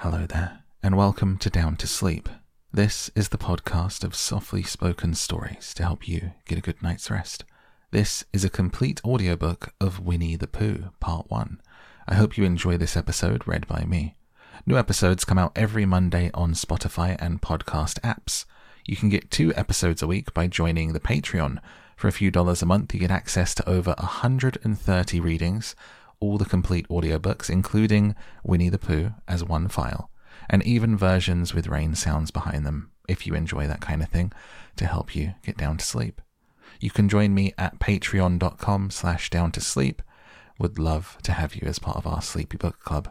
Hello there, and welcome to Down to Sleep. This is the podcast of softly spoken stories to help you get a good night's rest. This is a complete audiobook of Winnie the Pooh, Part 1. I hope you enjoy this episode read by me. New episodes come out every Monday on Spotify and podcast apps. You can get two episodes a week by joining the Patreon. For a few dollars a month, you get access to over 130 readings, all the complete audiobooks, including Winnie the Pooh as one file, and even versions with rain sounds behind them, if you enjoy that kind of thing, to help you get down to sleep. You can join me at patreon.com slash down to sleep. Would love to have you as part of our Sleepy Book Club.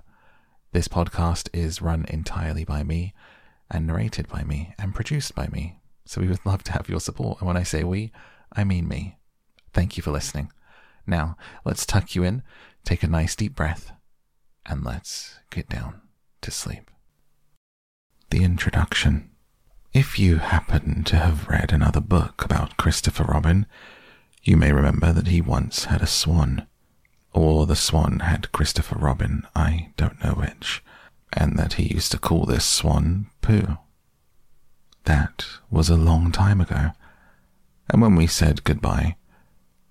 This podcast is run entirely by me and narrated by me and produced by me. So we would love to have your support. And when I say we, I mean me. Thank you for listening. Now, let's tuck you in, take a nice deep breath, and let's get down to sleep. The introduction. If you happen to have read another book about Christopher Robin, you may remember that he once had a swan. Or the swan had Christopher Robin, I don't know which, and that he used to call this swan Pooh. That was a long time ago, and when we said goodbye,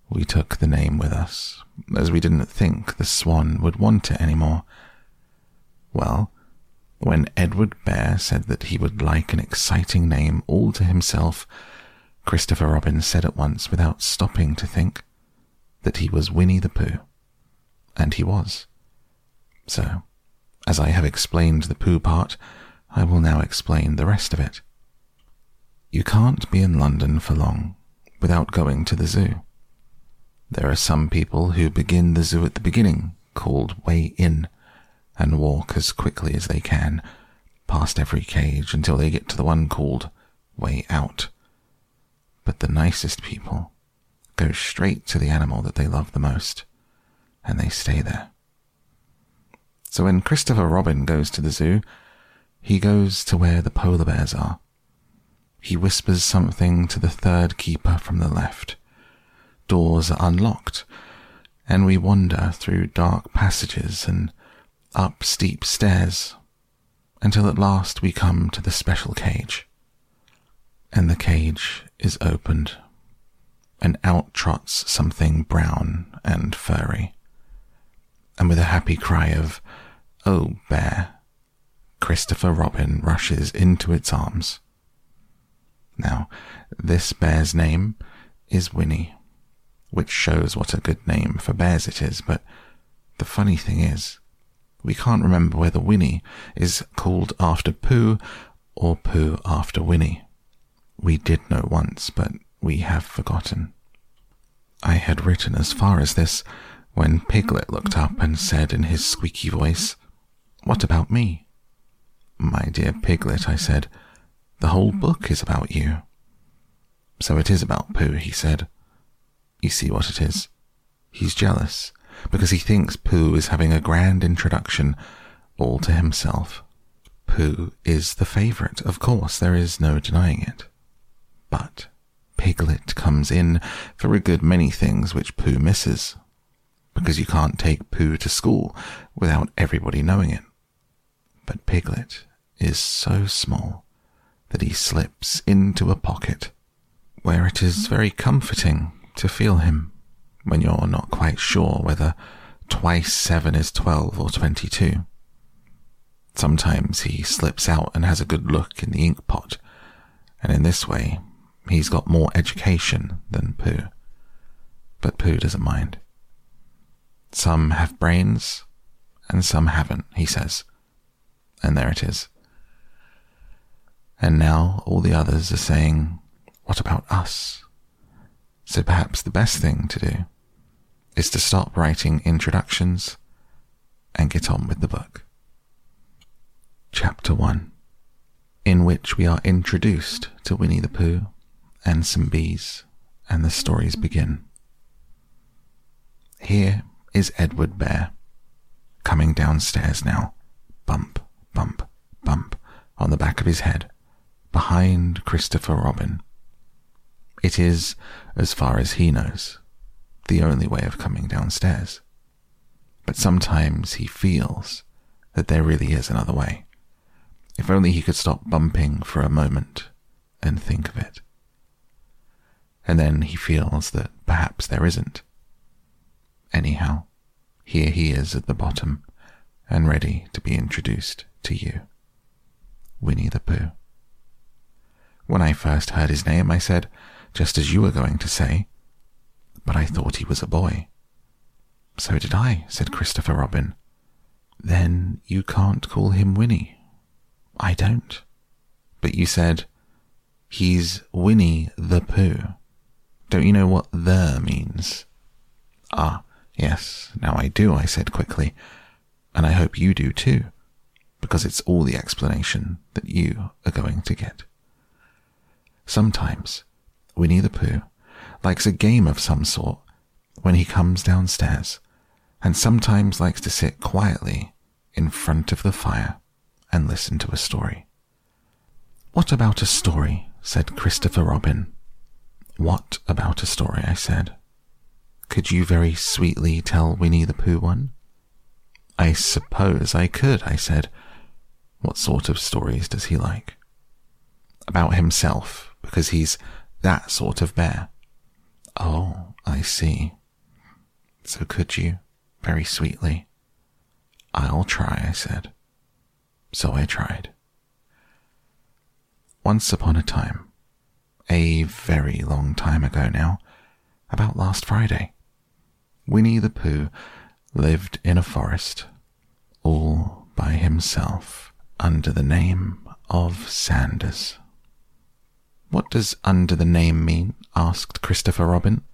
we took the name with us, as we didn't think the swan would want it any more. Well, when Edward Bear said that he would like an exciting name all to himself, Christopher Robin said at once, without stopping to think, that he was Winnie the Pooh. And he was. So, as I have explained the Pooh part, I will now explain the rest of it. You can't be in London for long without going to the zoo. There are some people who begin the zoo at the beginning, called Way In, and walk as quickly as they can, past every cage until they get to the one called Way Out. But the nicest people go straight to the animal that they love the most, and they stay there. So when Christopher Robin goes to the zoo, he goes to where the polar bears are. He whispers something to the third keeper from the left. Doors are unlocked, and we wander through dark passages and up steep stairs until at last we come to the special cage. And the cage is opened, and out trots something brown and furry. And with a happy cry of, Oh, bear, Christopher Robin rushes into its arms. Now, this bear's name is Winnie, which shows what a good name for bears it is, but the funny thing is, we can't remember whether Winnie is called after Pooh or Pooh after Winnie. We did know once, but we have forgotten. I had written as far as this when Piglet looked up and said in his squeaky voice, What about me? My dear Piglet, I said, the whole book is about you. So it is about Pooh, he said. You see what it is. He's jealous because he thinks Pooh is having a grand introduction all to himself. Pooh is the favourite, of course, there is no denying it. But Piglet comes in for a good many things which Pooh misses, because you can't take Pooh to school without everybody knowing it. But Piglet is so small that he slips into a pocket where it is very comforting to feel him when you're not quite sure whether twice seven is twelve or twenty two. Sometimes he slips out and has a good look in the ink pot, and in this way he's got more education than Pooh. But Pooh doesn't mind. Some have brains, and some haven't, he says. And there it is. And now all the others are saying, What about us? So perhaps the best thing to do is to stop writing introductions and get on with the book. Chapter 1 In which we are introduced to Winnie the Pooh and some bees, and the stories begin. Here is Edward Bear, coming downstairs now, bump, bump, bump, on the back of his head, behind Christopher Robin. It is, as far as he knows, the only way of coming downstairs. But sometimes he feels that there really is another way, If only he could stop bumping for a moment and think of it. And then he feels that perhaps there isn't. Anyhow, here he is at the bottom and ready to be introduced to you. Winnie the Pooh. When I first heard his name, I said, just as you were going to say, but I thought he was a boy. So did I, said Christopher Robin. Then you can't call him Winnie. I don't. But you said, he's Winnie the Pooh. Don't you know what the means? Ah, yes, now I do, I said quickly, and I hope you do too, because it's all the explanation that you are going to get. Sometimes Winnie the Pooh likes a game of some sort when he comes downstairs, and sometimes likes to sit quietly in front of the fire and listen to a story. What about a story? said Christopher Robin. What about a story? I said. Could you very sweetly tell Winnie the Pooh one? I suppose I could, I said. What sort of stories does he like? About himself, because he's that sort of bear. Oh, I see. So could you, very sweetly? I'll try, I said. So I tried. Once upon a time, a very long time ago now, about last Friday, Winnie the Pooh lived in a forest, all by himself, under the name of Sanders. What does under the name mean? asked Christopher Robin.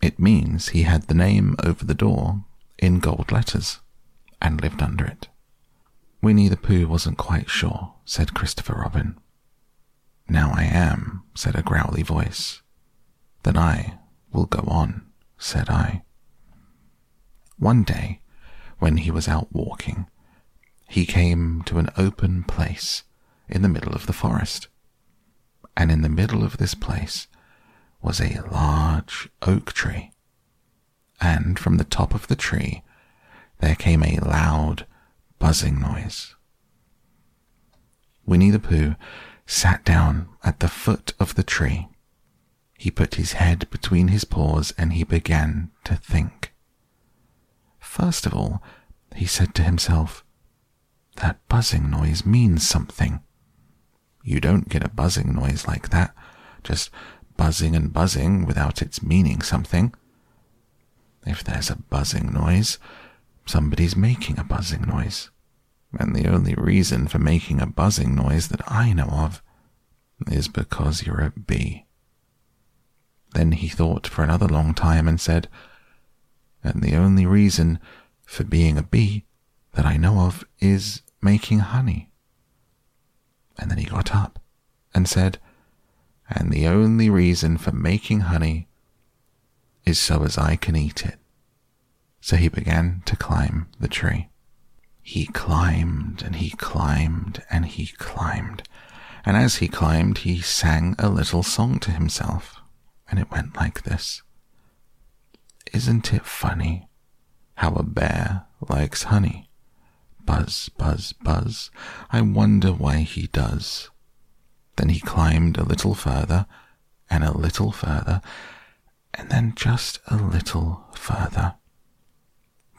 It means he had the name over the door in gold letters and lived under it. Winnie the Pooh wasn't quite sure, said Christopher Robin. Now I am, said a growly voice. Then I will go on, said I. One day, when he was out walking, he came to an open place in the middle of the forest. And in the middle of this place was a large oak tree. And from the top of the tree there came a loud buzzing noise. Winnie the Pooh sat down at the foot of the tree. He put his head between his paws and he began to think. First of all, he said to himself, That buzzing noise means something. You don't get a buzzing noise like that, just buzzing and buzzing without its meaning something. If there's a buzzing noise, somebody's making a buzzing noise. And the only reason for making a buzzing noise that I know of is because you're a bee. Then he thought for another long time and said, and the only reason for being a bee that I know of is making honey. And then he got up and said, and the only reason for making honey is so as I can eat it. So he began to climb the tree. He climbed and he climbed and he climbed, and as he climbed, he sang a little song to himself, and it went like this isn't it funny how a bear likes honey? Buzz, buzz, buzz. I wonder why he does. Then he climbed a little further, and a little further, and then just a little further.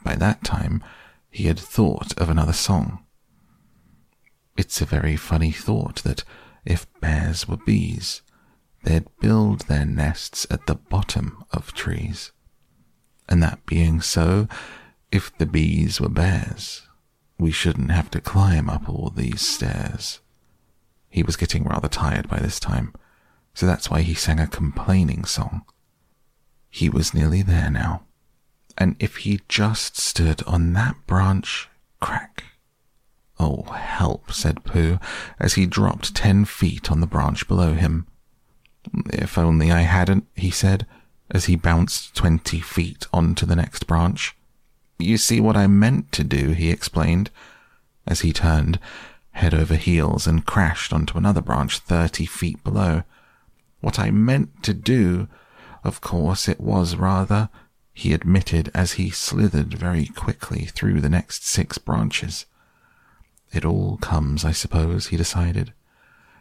By that time, he had thought of another song. It's a very funny thought that if bears were bees, they'd build their nests at the bottom of trees and that being so, if the bees were bears, we shouldn't have to climb up all these stairs. He was getting rather tired by this time, so that's why he sang a complaining song. He was nearly there now, and if he just stood on that branch, crack. Oh, help, said Pooh, as he dropped ten feet on the branch below him. If only I hadn't, he said as he bounced twenty feet onto the next branch. You see what I meant to do, he explained, as he turned, head over heels, and crashed onto another branch thirty feet below. What I meant to do, of course, it was rather, he admitted as he slithered very quickly through the next six branches. It all comes, I suppose, he decided,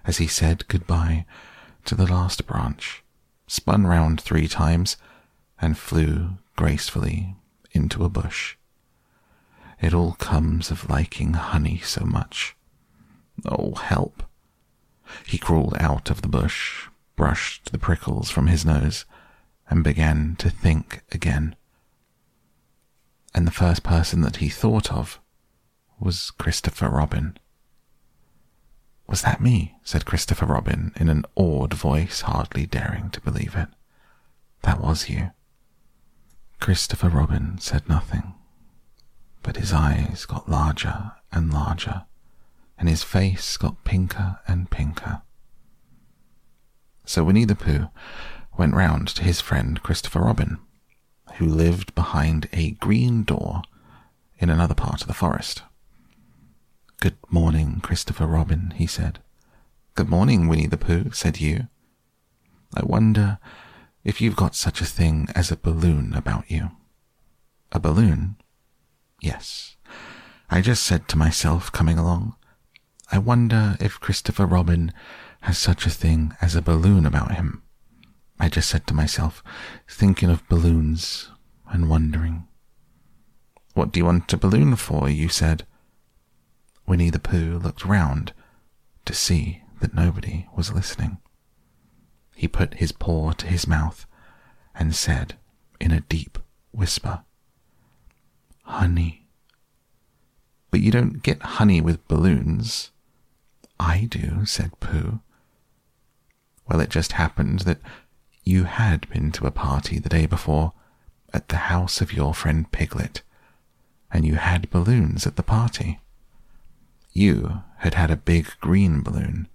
as he said goodbye to the last branch, spun round three times, and flew gracefully into a bush. It all comes of liking honey so much. Oh, help! He crawled out of the bush, brushed the prickles from his nose, and began to think again. And the first person that he thought of was Christopher Robin. Was that me? said Christopher Robin in an awed voice, hardly daring to believe it. That was you. Christopher Robin said nothing, but his eyes got larger and larger, and his face got pinker and pinker. So Winnie the Pooh went round to his friend Christopher Robin, who lived behind a green door in another part of the forest. Good morning, Christopher Robin, he said. Good morning, Winnie the Pooh, said you. I wonder if you've got such a thing as a balloon about you. A balloon? Yes. I just said to myself coming along, I wonder if Christopher Robin has such a thing as a balloon about him. I just said to myself, thinking of balloons and wondering. What do you want a balloon for? you said. Winnie the Pooh looked round to see that nobody was listening. He put his paw to his mouth and said in a deep whisper, Honey. But you don't get honey with balloons. I do, said Pooh. Well, it just happened that you had been to a party the day before at the house of your friend Piglet, and you had balloons at the party. You had had a big green balloon,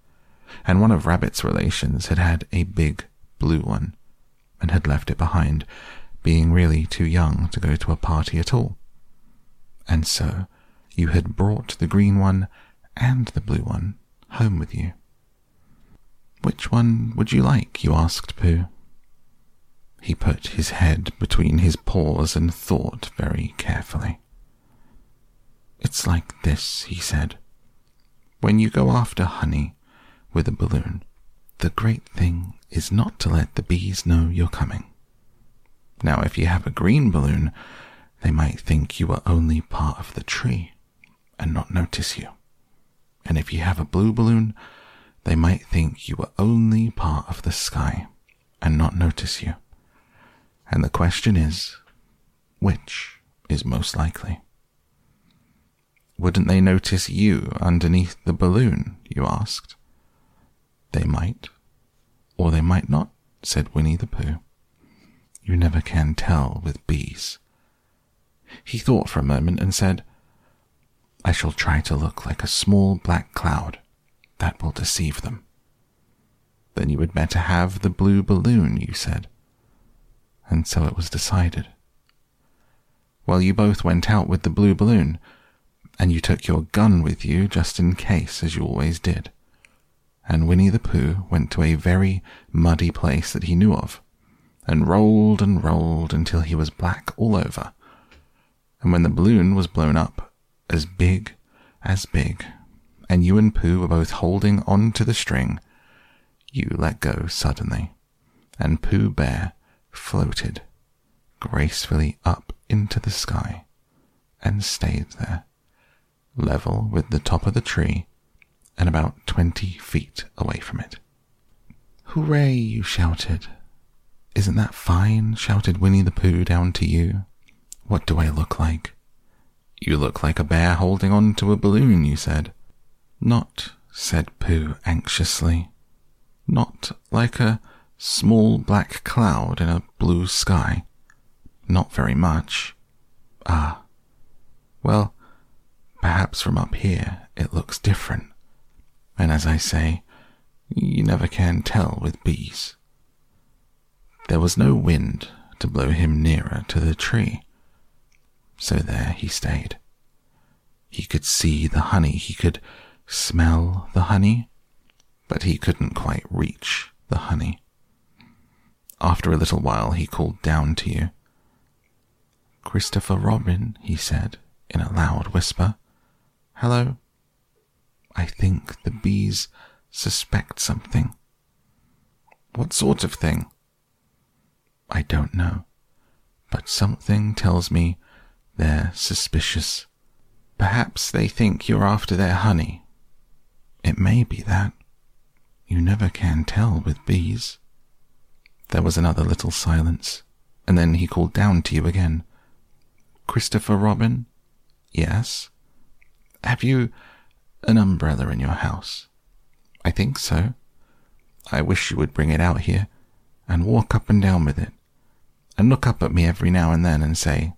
and one of Rabbit's relations had had a big blue one, and had left it behind, being really too young to go to a party at all. And so you had brought the green one and the blue one home with you. Which one would you like? you asked Pooh. He put his head between his paws and thought very carefully. It's like this, he said. When you go after honey with a balloon, the great thing is not to let the bees know you're coming. Now, if you have a green balloon, they might think you are only part of the tree and not notice you. And if you have a blue balloon, they might think you are only part of the sky and not notice you. And the question is, which is most likely? Wouldn't they notice you underneath the balloon? you asked. They might, or they might not, said Winnie the Pooh. You never can tell with bees. He thought for a moment and said, I shall try to look like a small black cloud. That will deceive them. Then you had better have the blue balloon, you said. And so it was decided. Well, you both went out with the blue balloon, and you took your gun with you just in case, as you always did. And Winnie the Pooh went to a very muddy place that he knew of, and rolled and rolled until he was black all over. And when the balloon was blown up, as big as big, and you and Pooh were both holding on to the string, you let go suddenly, and Pooh Bear floated gracefully up into the sky and stayed there level with the top of the tree and about twenty feet away from it. Hooray, you shouted. Isn't that fine? shouted Winnie the Pooh down to you. What do I look like? You look like a bear holding on to a balloon, you said. Not, said Pooh anxiously. Not like a small black cloud in a blue sky. Not very much. Ah. Well, Perhaps from up here it looks different. And as I say, you never can tell with bees. There was no wind to blow him nearer to the tree. So there he stayed. He could see the honey, he could smell the honey, but he couldn't quite reach the honey. After a little while, he called down to you. Christopher Robin, he said in a loud whisper. Hello? Think the bees suspect something. What sort of thing? I don't know, but something tells me they're suspicious. Perhaps they think you're after their honey. It may be that. You never can tell with bees. There was another little silence, and then he called down to you again. Christopher Robin? Yes. Have you an umbrella in your house? I think so. I wish you would bring it out here and walk up and down with it, and look up at me every now and then and say,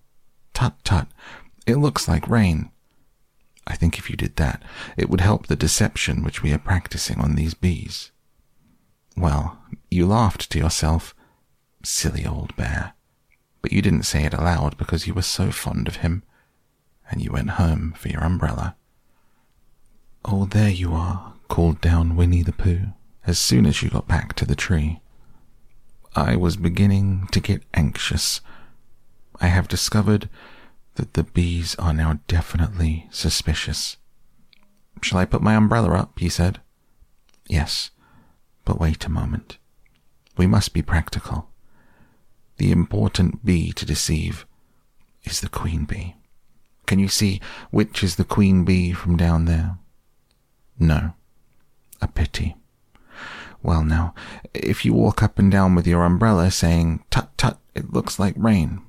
Tut tut, it looks like rain. I think if you did that, it would help the deception which we are practicing on these bees. Well, you laughed to yourself. Silly old bear. But you didn't say it aloud because you were so fond of him, and you went home for your umbrella. Oh, there you are, called down Winnie the Pooh as soon as you got back to the tree. I was beginning to get anxious. I have discovered that the bees are now definitely suspicious. Shall I put my umbrella up? he said. Yes, but wait a moment. We must be practical. The important bee to deceive is the queen bee. Can you see which is the queen bee from down there? No. A pity. Well, now, if you walk up and down with your umbrella saying, Tut tut, it looks like rain,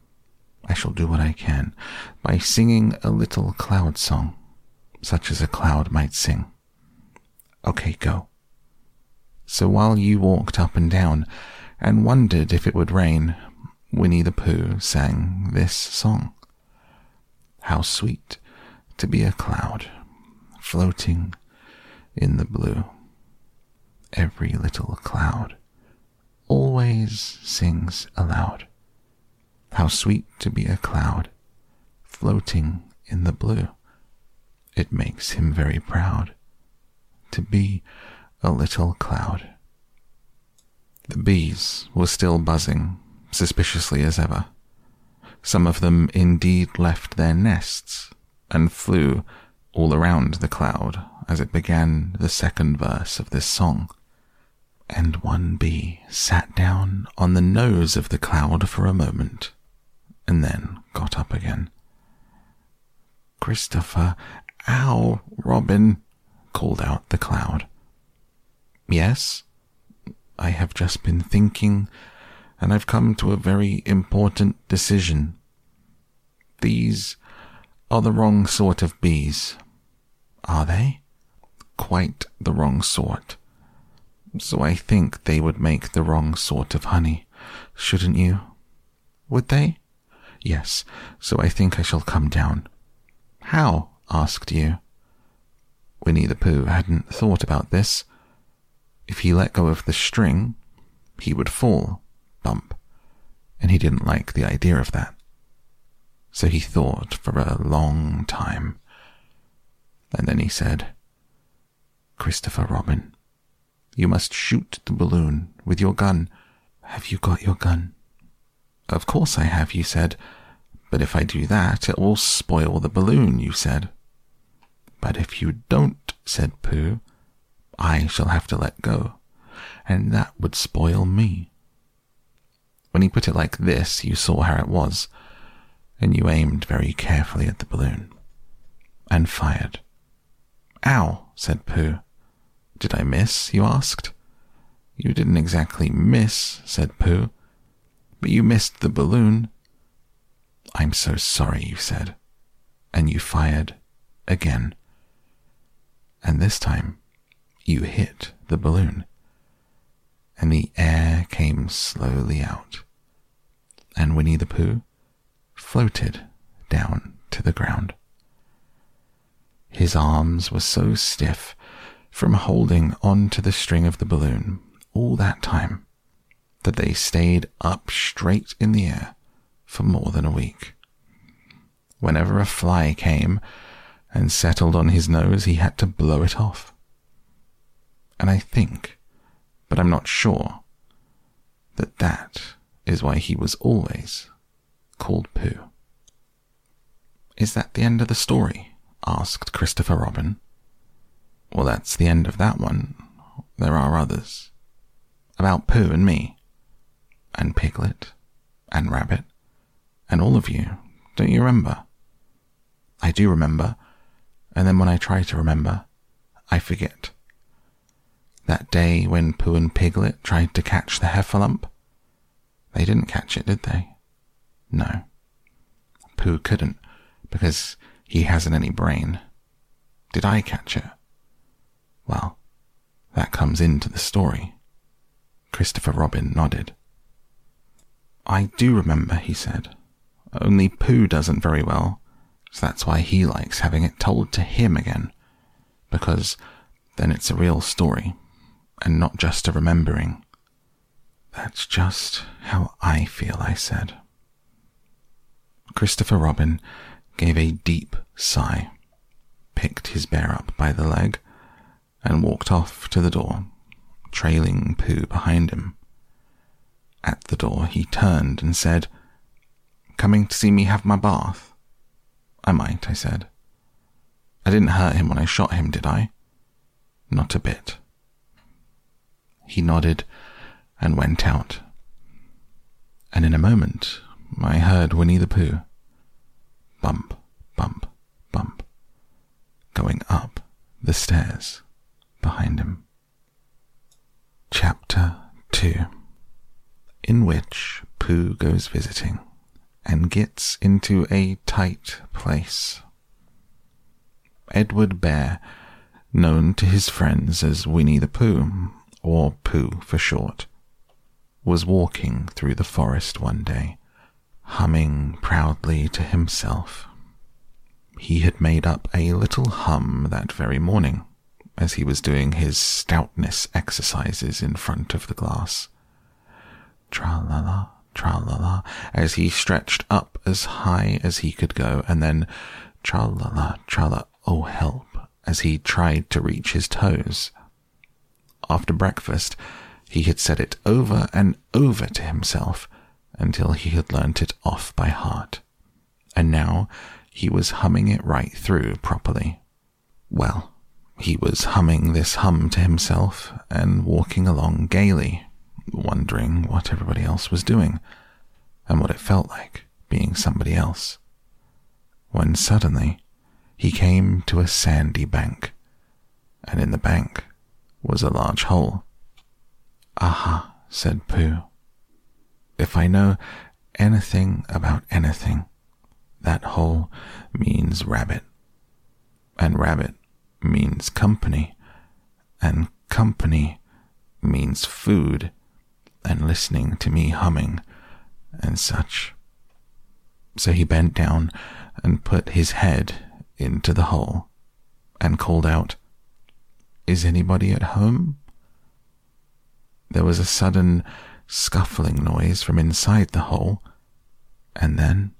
I shall do what I can by singing a little cloud song, such as a cloud might sing. Okay, go. So while you walked up and down and wondered if it would rain, Winnie the Pooh sang this song. How sweet to be a cloud floating in the blue. Every little cloud always sings aloud. How sweet to be a cloud floating in the blue. It makes him very proud to be a little cloud. The bees were still buzzing, suspiciously as ever. Some of them indeed left their nests and flew all around the cloud as it began the second verse of this song. And one bee sat down on the nose of the cloud for a moment and then got up again. Christopher, ow, Robin, called out the cloud. Yes, I have just been thinking, and I've come to a very important decision. These are the wrong sort of bees. Are they? Quite the wrong sort. So I think they would make the wrong sort of honey, shouldn't you? Would they? Yes, so I think I shall come down. How? asked you. Winnie the Pooh hadn't thought about this. If he let go of the string, he would fall, bump, and he didn't like the idea of that. So he thought for a long time. And then he said, Christopher Robin, you must shoot the balloon with your gun. Have you got your gun? Of course I have, you said. But if I do that, it will spoil the balloon, you said. But if you don't, said Pooh, I shall have to let go, and that would spoil me. When he put it like this, you saw how it was, and you aimed very carefully at the balloon, and fired. Ow, said Pooh. Did I miss? you asked. You didn't exactly miss, said Pooh, but you missed the balloon. I'm so sorry, you said, and you fired again. And this time you hit the balloon, and the air came slowly out, and Winnie the Pooh floated down to the ground. His arms were so stiff from holding on to the string of the balloon all that time that they stayed up straight in the air for more than a week. Whenever a fly came and settled on his nose, he had to blow it off. And I think, but I'm not sure, that that is why he was always called Pooh. Is that the end of the story? asked Christopher Robin. Well, that's the end of that one. There are others. About Pooh and me. And Piglet. And Rabbit. And all of you. Don't you remember? I do remember. And then when I try to remember, I forget. That day when Pooh and Piglet tried to catch the heffalump? They didn't catch it, did they? No. Pooh couldn't, because he hasn't any brain. Did I catch it? Well, that comes into the story. Christopher Robin nodded. I do remember, he said. Only Pooh doesn't very well, so that's why he likes having it told to him again, because then it's a real story, and not just a remembering. That's just how I feel, I said. Christopher Robin gave a deep sigh, picked his bear up by the leg, and walked off to the door, trailing Pooh behind him. At the door, he turned and said, Coming to see me have my bath? I might, I said. I didn't hurt him when I shot him, did I? Not a bit. He nodded and went out. And in a moment, I heard Winnie the Pooh bump, bump, bump, going up the stairs behind him. Chapter 2 In which Pooh goes visiting and gets into a tight place. Edward Bear, known to his friends as Winnie the Pooh, or Pooh for short, was walking through the forest one day humming proudly to himself. He had made up a little hum that very morning as he was doing his stoutness exercises in front of the glass. Tra la la, tra la la, as he stretched up as high as he could go, and then tra la la, tra la, oh help, as he tried to reach his toes. After breakfast, he had said it over and over to himself until he had learnt it off by heart, and now he was humming it right through properly. Well, he was humming this hum to himself and walking along gaily, wondering what everybody else was doing and what it felt like being somebody else. When suddenly he came to a sandy bank, and in the bank was a large hole. Aha, said Pooh. If I know anything about anything, that hole means rabbit. And rabbit means company. And company means food and listening to me humming and such. So he bent down and put his head into the hole and called out, Is anybody at home? There was a sudden scuffling noise from inside the hole, and then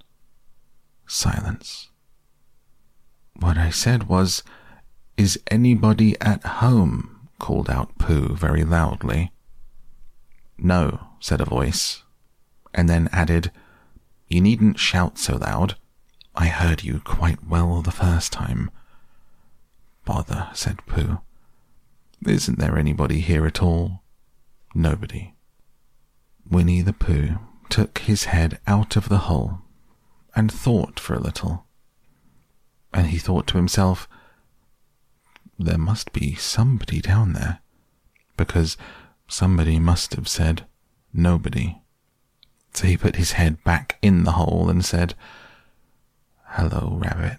silence. What I said was, Is anybody at home? called out Pooh very loudly. No, said a voice, and then added, You needn't shout so loud. I heard you quite well the first time. Bother, said Pooh. Isn't there anybody here at all? Nobody. Winnie the Pooh took his head out of the hole and thought for a little. And he thought to himself, there must be somebody down there, because somebody must have said nobody. So he put his head back in the hole and said, Hello, Rabbit.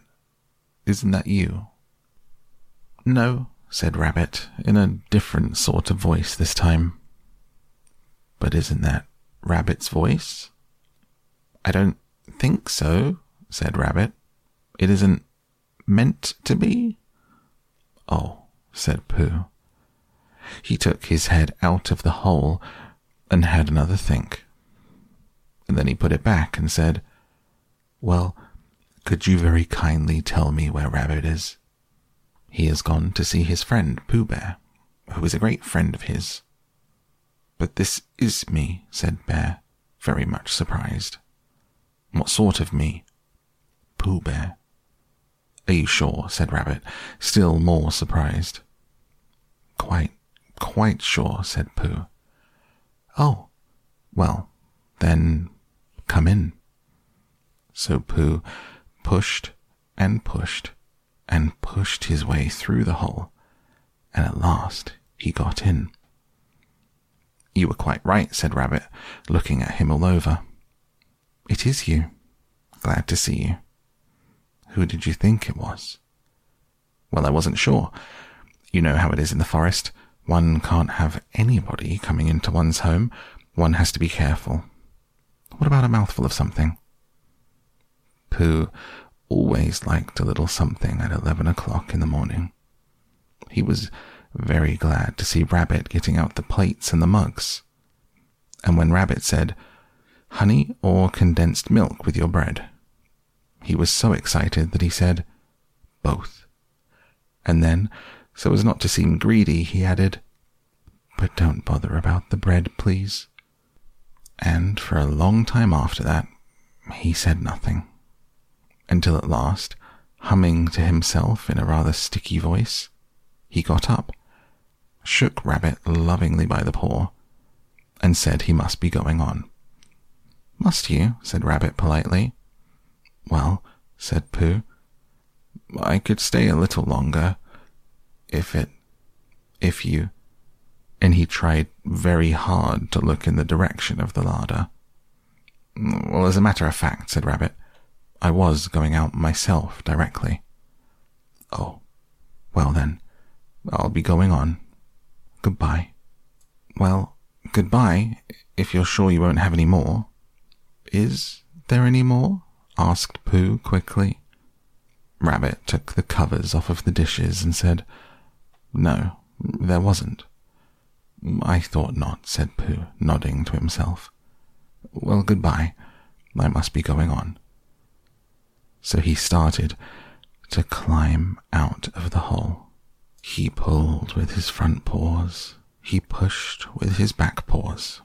Isn't that you? No, said Rabbit, in a different sort of voice this time. But isn't that Rabbit's voice? I don't think so, said Rabbit. It isn't meant to be? Oh, said Pooh. He took his head out of the hole and had another think. And then he put it back and said, Well, could you very kindly tell me where Rabbit is? He has gone to see his friend Pooh Bear, who is a great friend of his. But this is me, said Bear, very much surprised. What sort of me? Pooh Bear. Are you sure? said Rabbit, still more surprised. quite quite sure, said Pooh. Oh, well, then come in. So Pooh pushed and pushed and pushed his way through the hole, and at last he got in. You were quite right, said Rabbit, looking at him all over. It is you. Glad to see you. Who did you think it was? Well, I wasn't sure. You know how it is in the forest. One can't have anybody coming into one's home. One has to be careful. What about a mouthful of something? Pooh always liked a little something at eleven o'clock in the morning. He was very glad to see Rabbit getting out the plates and the mugs. And when Rabbit said, Honey or condensed milk with your bread? He was so excited that he said, Both. And then, so as not to seem greedy, he added, But don't bother about the bread, please. And for a long time after that, he said nothing until at last, humming to himself in a rather sticky voice, he got up, shook Rabbit lovingly by the paw, and said he must be going on. Must you? said Rabbit politely. Well, said Pooh, I could stay a little longer, if it, if you, and he tried very hard to look in the direction of the larder. Well, as a matter of fact, said Rabbit, I was going out myself directly. Oh, well then, I'll be going on. Goodbye. Well, goodbye, if you're sure you won't have any more. Is there any more? Asked Pooh quickly. Rabbit took the covers off of the dishes and said, No, there wasn't. I thought not, said Pooh, nodding to himself. Well, goodbye. I must be going on so he started to climb out of the hole. He pulled with his front paws, he pushed with his back paws,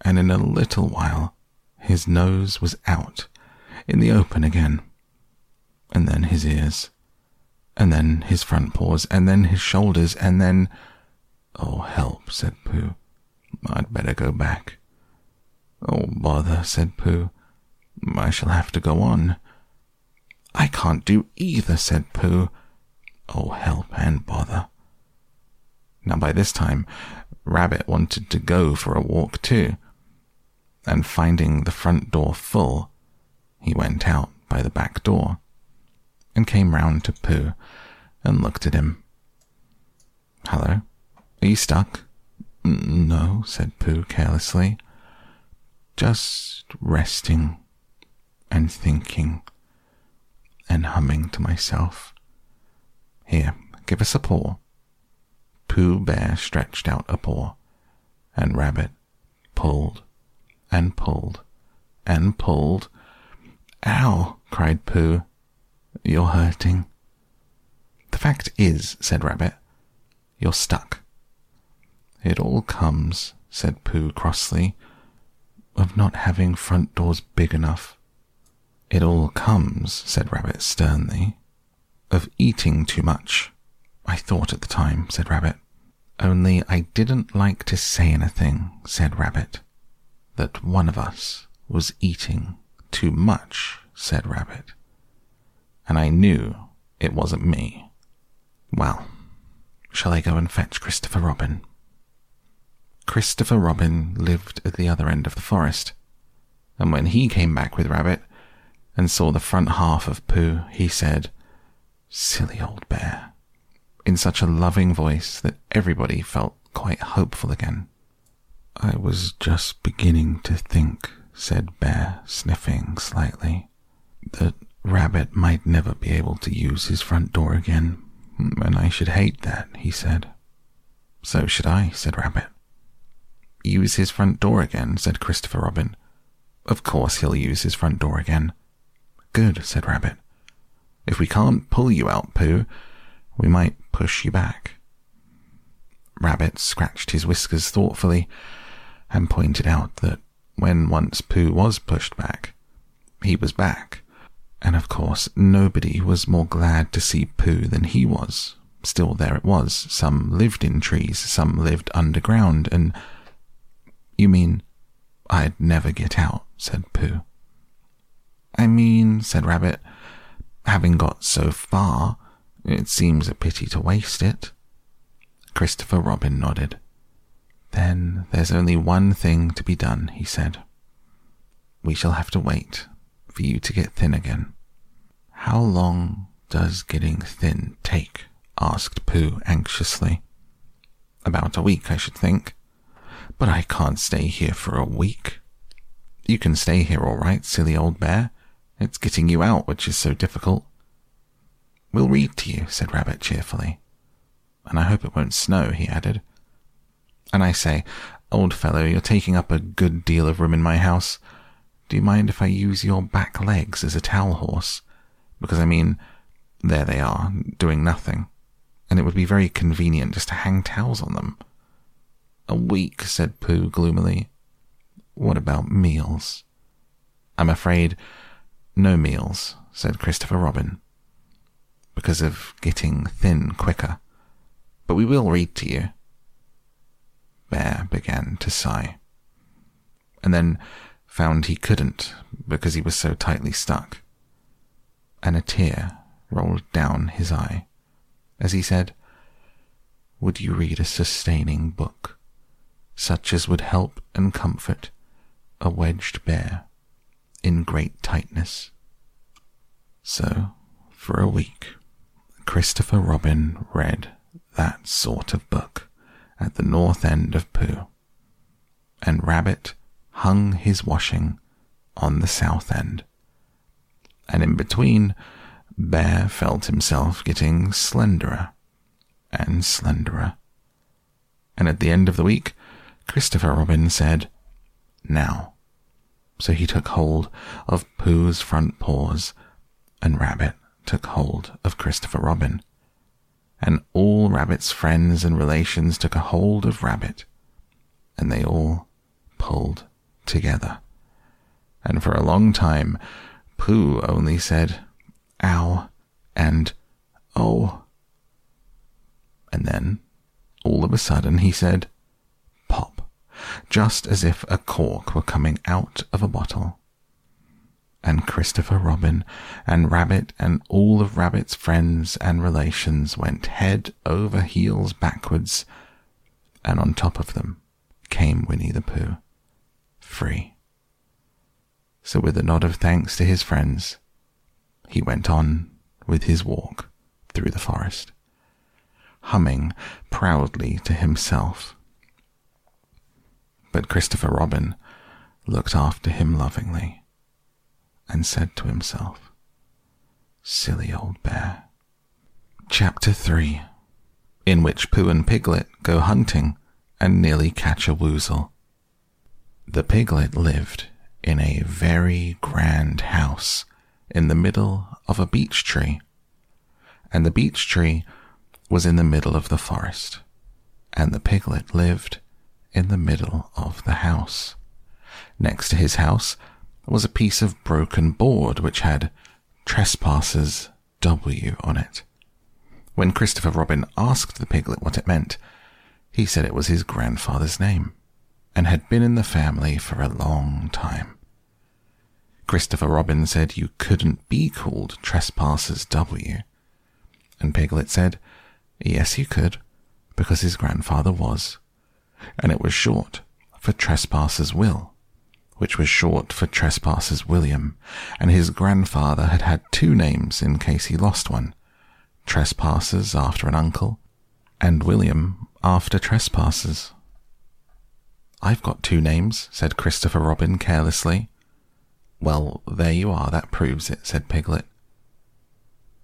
and in a little while his nose was out in the open again, and then his ears, and then his front paws, and then his shoulders, and then. Oh, help, said Pooh. I'd better go back. Oh, bother, said Pooh. I shall have to go on. I can't do either, said Pooh. Oh, help and bother. Now, by this time, Rabbit wanted to go for a walk too, and finding the front door full, he went out by the back door and came round to Pooh and looked at him. Hello, are you stuck? No, said Pooh carelessly. Just resting and thinking and humming to myself. Here, give us a paw. Pooh Bear stretched out a paw, and Rabbit pulled and pulled and pulled. Ow! cried Pooh. You're hurting. The fact is, said Rabbit, you're stuck. It all comes, said Pooh crossly, of not having front doors big enough. It all comes, said Rabbit sternly, of eating too much. I thought at the time, said Rabbit. Only I didn't like to say anything, said Rabbit. That one of us was eating too much, said Rabbit. And I knew it wasn't me. Well, shall I go and fetch Christopher Robin? Christopher Robin lived at the other end of the forest, and when he came back with Rabbit, and saw the front half of Pooh, he said, Silly old bear, in such a loving voice that everybody felt quite hopeful again. I was just beginning to think, said Bear, sniffing slightly, The Rabbit might never be able to use his front door again, and I should hate that, he said. So should I, said Rabbit. Use his front door again, said Christopher Robin. Of course he'll use his front door again. Good, said Rabbit. If we can't pull you out, Pooh, we might push you back. Rabbit scratched his whiskers thoughtfully and pointed out that when once Pooh was pushed back, he was back. And of course, nobody was more glad to see Pooh than he was, Still, there it was. Some lived in trees, some lived underground, and. You mean I'd never get out, said Pooh. I mean, said Rabbit, having got so far, it seems a pity to waste it. Christopher Robin nodded. Then there's only one thing to be done, he said. We shall have to wait for you to get thin again. How long does getting thin take? asked Pooh anxiously. About a week, I should think. But I can't stay here for a week. You can stay here all right, silly old bear. It's getting you out which is so difficult. We'll read to you, said Rabbit cheerfully. And I hope it won't snow, he added. And I say, old fellow, you're taking up a good deal of room in my house. Do you mind if I use your back legs as a towel horse? Because I mean, there they are, doing nothing. And it would be very convenient just to hang towels on them. A week, said Pooh gloomily. What about meals? I'm afraid no meals, said Christopher Robin, because of getting thin quicker. But we will read to you. Bear began to sigh, and then found he couldn't because he was so tightly stuck. And a tear rolled down his eye as he said, Would you read a sustaining book, such as would help and comfort a wedged bear in great tightness? So, for a week, Christopher Robin read that sort of book at the north end of Pooh, and Rabbit hung his washing on the south end. And in between, Bear felt himself getting slenderer and slenderer. And at the end of the week, Christopher Robin said, Now. So he took hold of Pooh's front paws, and Rabbit took hold of Christopher Robin. And all Rabbit's friends and relations took a hold of Rabbit, and they all pulled together. And for a long time, Pooh only said, ow, and oh. And then, all of a sudden, he said, pop, just as if a cork were coming out of a bottle. And Christopher Robin and Rabbit and all of Rabbit's friends and relations went head over heels backwards, and on top of them came Winnie the Pooh free. So, with a nod of thanks to his friends, he went on with his walk through the forest, humming proudly to himself. But Christopher Robin looked after him lovingly and said to himself, Silly old bear. Chapter 3 In which Pooh and Piglet go hunting and nearly catch a woozle. The piglet lived in a very grand house in the middle of a beech tree, and the beech tree was in the middle of the forest, and the piglet lived in the middle of the house. Next to his house was a piece of broken board which had Trespassers W on it. When Christopher Robin asked the piglet what it meant, he said it was his grandfather's name and had been in the family for a long time. Christopher Robin said you couldn't be called Trespassers W. And Piglet said, yes, you could, because his grandfather was. And it was short for Trespassers Will, which was short for Trespassers William, and his grandfather had had two names in case he lost one Trespassers after an uncle, and William after Trespassers. I've got two names, said Christopher Robin carelessly. Well, there you are, that proves it, said Piglet.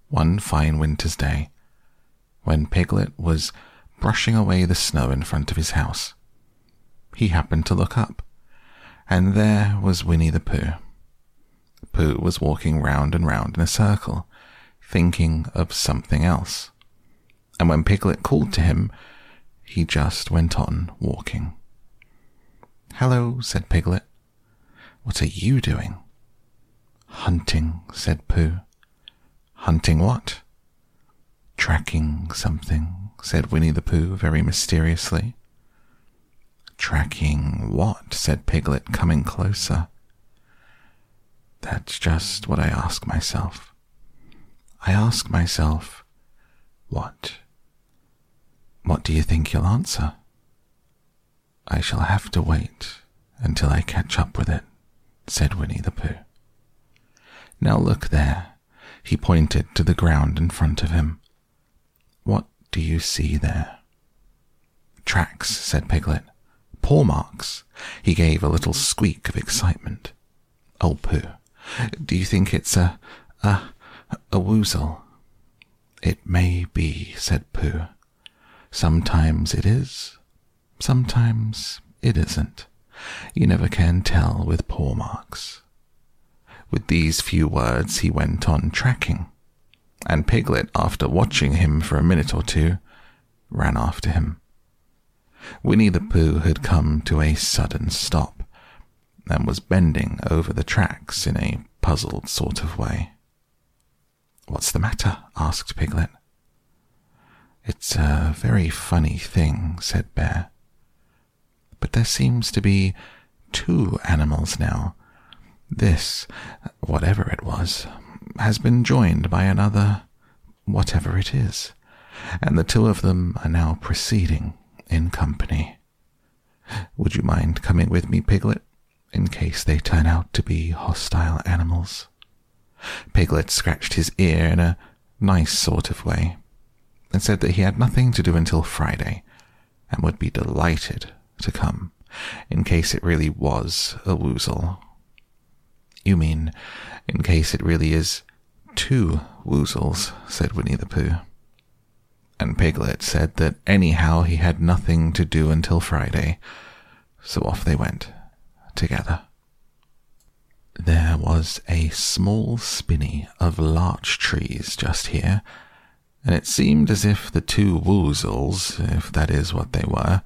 One fine winter's day, when Piglet was brushing away the snow in front of his house, he happened to look up, and there was Winnie the Pooh. Pooh was walking round and round in a circle, thinking of something else. And when Piglet called to him, he just went on walking. Hello, said Piglet. What are you doing? Hunting, said Pooh. Hunting what? Tracking something, said Winnie the Pooh very mysteriously. Tracking what? said Piglet, coming closer. That's just what I ask myself. I ask myself, what? What do you think you'll answer? I shall have to wait until I catch up with it, said Winnie the Pooh. Now look there. He pointed to the ground in front of him. What do you see there? Tracks, said Piglet. Paw marks. He gave a little squeak of excitement. Oh, Pooh, do you think it's a, a, a woozle? It may be, said Pooh. Sometimes it is, sometimes it isn't. You never can tell with paw marks. With these few words, he went on tracking, and Piglet, after watching him for a minute or two, ran after him. Winnie the Pooh had come to a sudden stop and was bending over the tracks in a puzzled sort of way. What's the matter? asked Piglet. It's a very funny thing, said Bear. But there seems to be two animals now. This, whatever it was, has been joined by another, whatever it is, and the two of them are now proceeding in company. Would you mind coming with me, Piglet, in case they turn out to be hostile animals? Piglet scratched his ear in a nice sort of way and said that he had nothing to do until Friday and would be delighted to come in case it really was a woozle. You mean in case it really is two woozles, said Winnie the Pooh. And Piglet said that anyhow he had nothing to do until Friday, so off they went together. There was a small spinney of larch trees just here, and it seemed as if the two woozles, if that is what they were,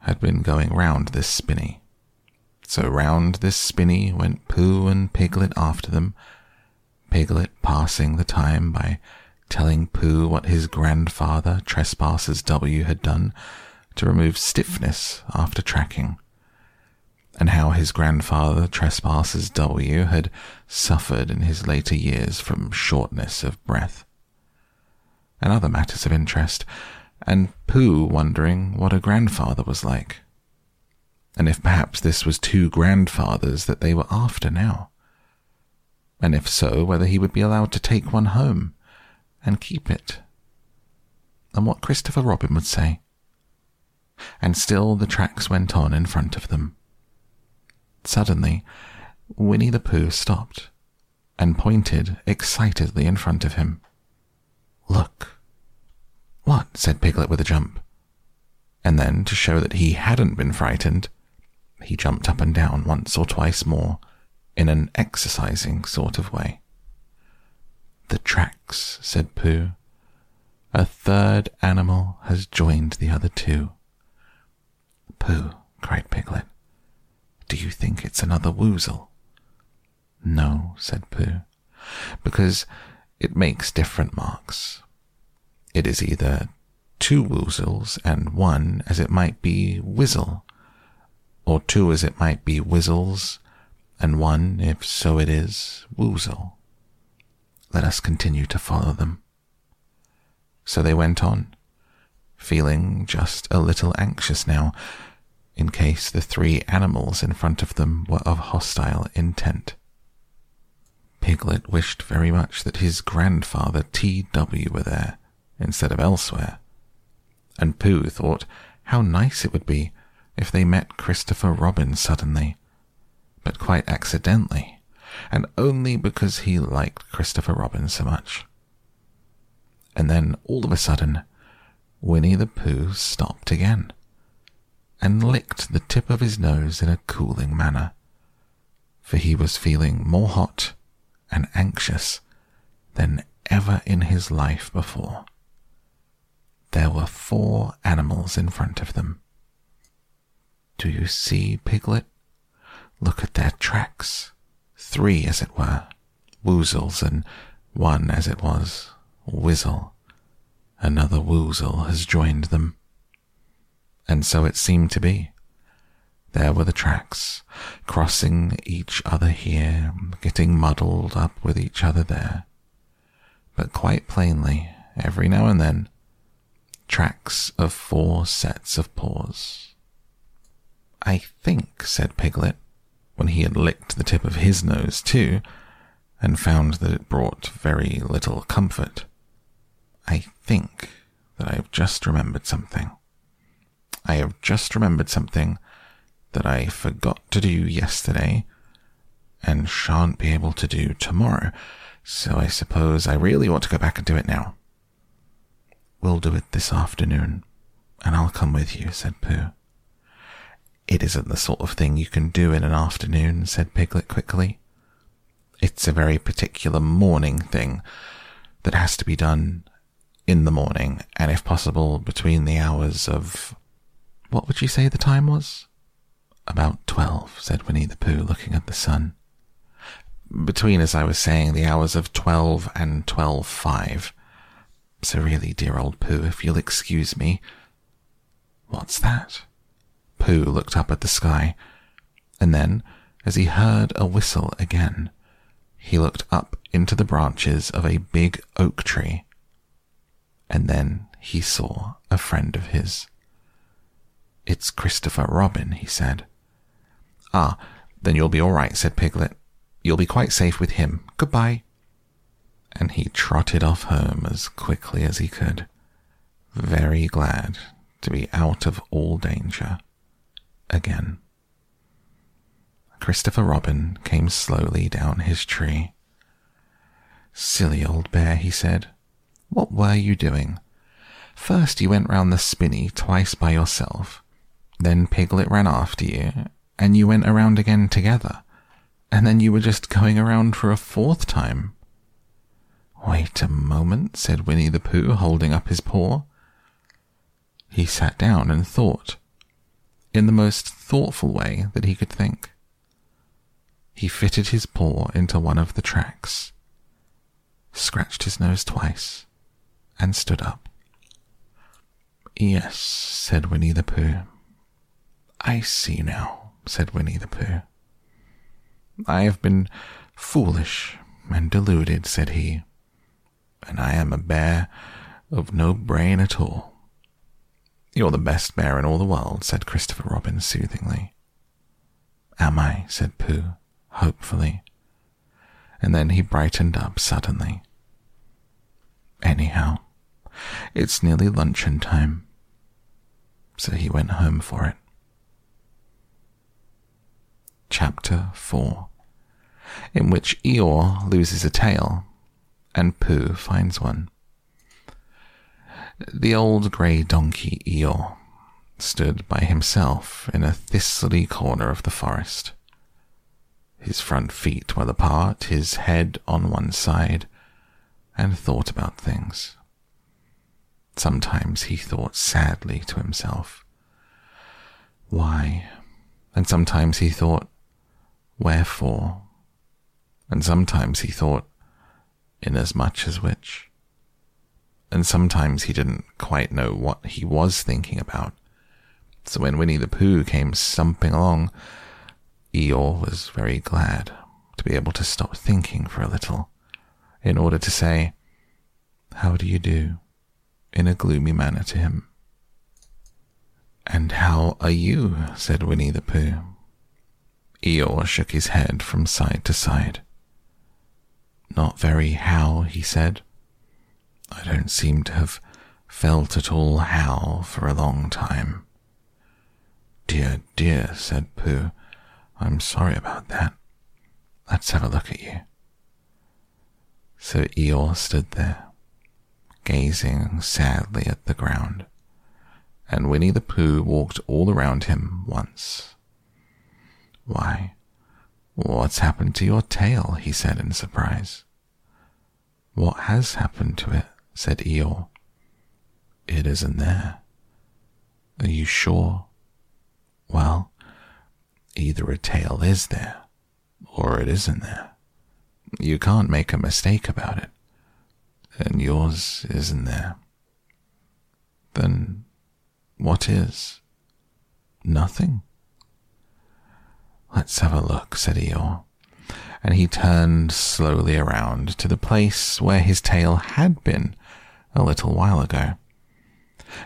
had been going round this spinney. So round this spinney went Pooh and Piglet after them, Piglet passing the time by telling Pooh what his grandfather, Trespassers W, had done to remove stiffness after tracking and how his grandfather, Trespassers W, had suffered in his later years from shortness of breath, and other matters of interest, and Pooh wondering what a grandfather was like, and if perhaps this was two grandfathers that they were after now, and if so, whether he would be allowed to take one home and keep it, and what Christopher Robin would say. And still the tracks went on in front of them Suddenly, Winnie the Pooh stopped and pointed excitedly in front of him. Look. What? said Piglet with a jump. And then, to show that he hadn't been frightened, he jumped up and down once or twice more in an exercising sort of way. Said Pooh. A third animal has joined the other two. Pooh, cried Piglet. Do you think it's another woozle? No, said Pooh, because it makes different marks. It is either two woozles and one as it might be wizzle, or two as it might be wizzles, and one, if so it is, woozle. Let us continue to follow them. So they went on, feeling just a little anxious now in case the three animals in front of them were of hostile intent. Piglet wished very much that his grandfather T.W. were there instead of elsewhere, and Pooh thought how nice it would be if they met Christopher Robin suddenly, but quite accidentally, and only because he liked Christopher Robin so much. And then all of a sudden, Winnie the Pooh stopped again and licked the tip of his nose in a cooling manner, for he was feeling more hot and anxious than ever in his life before. There were four animals in front of them. Do you see, Piglet? Look at their tracks. Three, as it were, woozles, and one, as it was, wizzle. Another woozle has joined them. And so it seemed to be. There were the tracks, crossing each other here, getting muddled up with each other there. But quite plainly, every now and then, tracks of four sets of paws. I think, said Piglet, when he had licked the tip of his nose too, and found that it brought very little comfort. I think that I have just remembered something. I have just remembered something that I forgot to do yesterday and shan't be able to do tomorrow, so I suppose I really ought to go back and do it now. We'll do it this afternoon, and I'll come with you, said Pooh. It isn't the sort of thing you can do in an afternoon, said Piglet quickly. It's a very particular morning thing that has to be done in the morning, and if possible, between the hours of. What would you say the time was? About twelve, said Winnie the Pooh, looking at the sun. Between, as I was saying, the hours of twelve and twelve five. So really, dear old Pooh, if you'll excuse me. What's that? Pooh looked up at the sky, and then, as he heard a whistle again, he looked up into the branches of a big oak tree, and then he saw a friend of his. It's Christopher Robin, he said. Ah, then you'll be all right, said Piglet. You'll be quite safe with him. Goodbye. And he trotted off home as quickly as he could, very glad to be out of all danger again. Christopher Robin came slowly down his tree. Silly old bear, he said. What were you doing? First you went round the spinney twice by yourself. Then Piglet ran after you, and you went around again together. And then you were just going around for a fourth time. Wait a moment, said Winnie the Pooh, holding up his paw. He sat down and thought in the most thoughtful way that he could think. He fitted his paw into one of the tracks, scratched his nose twice, and stood up. Yes, said Winnie the Pooh. I see now, said Winnie the Pooh. I have been foolish and deluded, said he, and I am a bear of no brain at all. You're the best bear in all the world, said Christopher Robin soothingly. Am I? said Pooh, hopefully. And then he brightened up suddenly. Anyhow, it's nearly luncheon time. So he went home for it. Chapter 4 In which Eeyore loses a tail and Pooh finds one. The old grey donkey Eeyore stood by himself in a thistly corner of the forest. His front feet well apart, his head on one side, and thought about things. Sometimes he thought sadly to himself, Why? And sometimes he thought, Wherefore? And sometimes he thought, Inasmuch as which and sometimes he didn't quite know what he was thinking about. So when Winnie the Pooh came stumping along, Eeyore was very glad to be able to stop thinking for a little, in order to say, How do you do? in a gloomy manner to him. And how are you? said Winnie the Pooh. Eeyore shook his head from side to side. Not very how, he said. I don't seem to have felt at all how for a long time. Dear, dear, said Pooh, I'm sorry about that. Let's have a look at you. So Eeyore stood there, gazing sadly at the ground, and Winnie the Pooh walked all around him once. Why, what's happened to your tail? he said in surprise. What has happened to it? Said Eeyore. It isn't there. Are you sure? Well, either a tail is there, or it isn't there. You can't make a mistake about it, and yours isn't there. Then what is? Nothing. Let's have a look, said Eeyore. And he turned slowly around to the place where his tail had been a little while ago.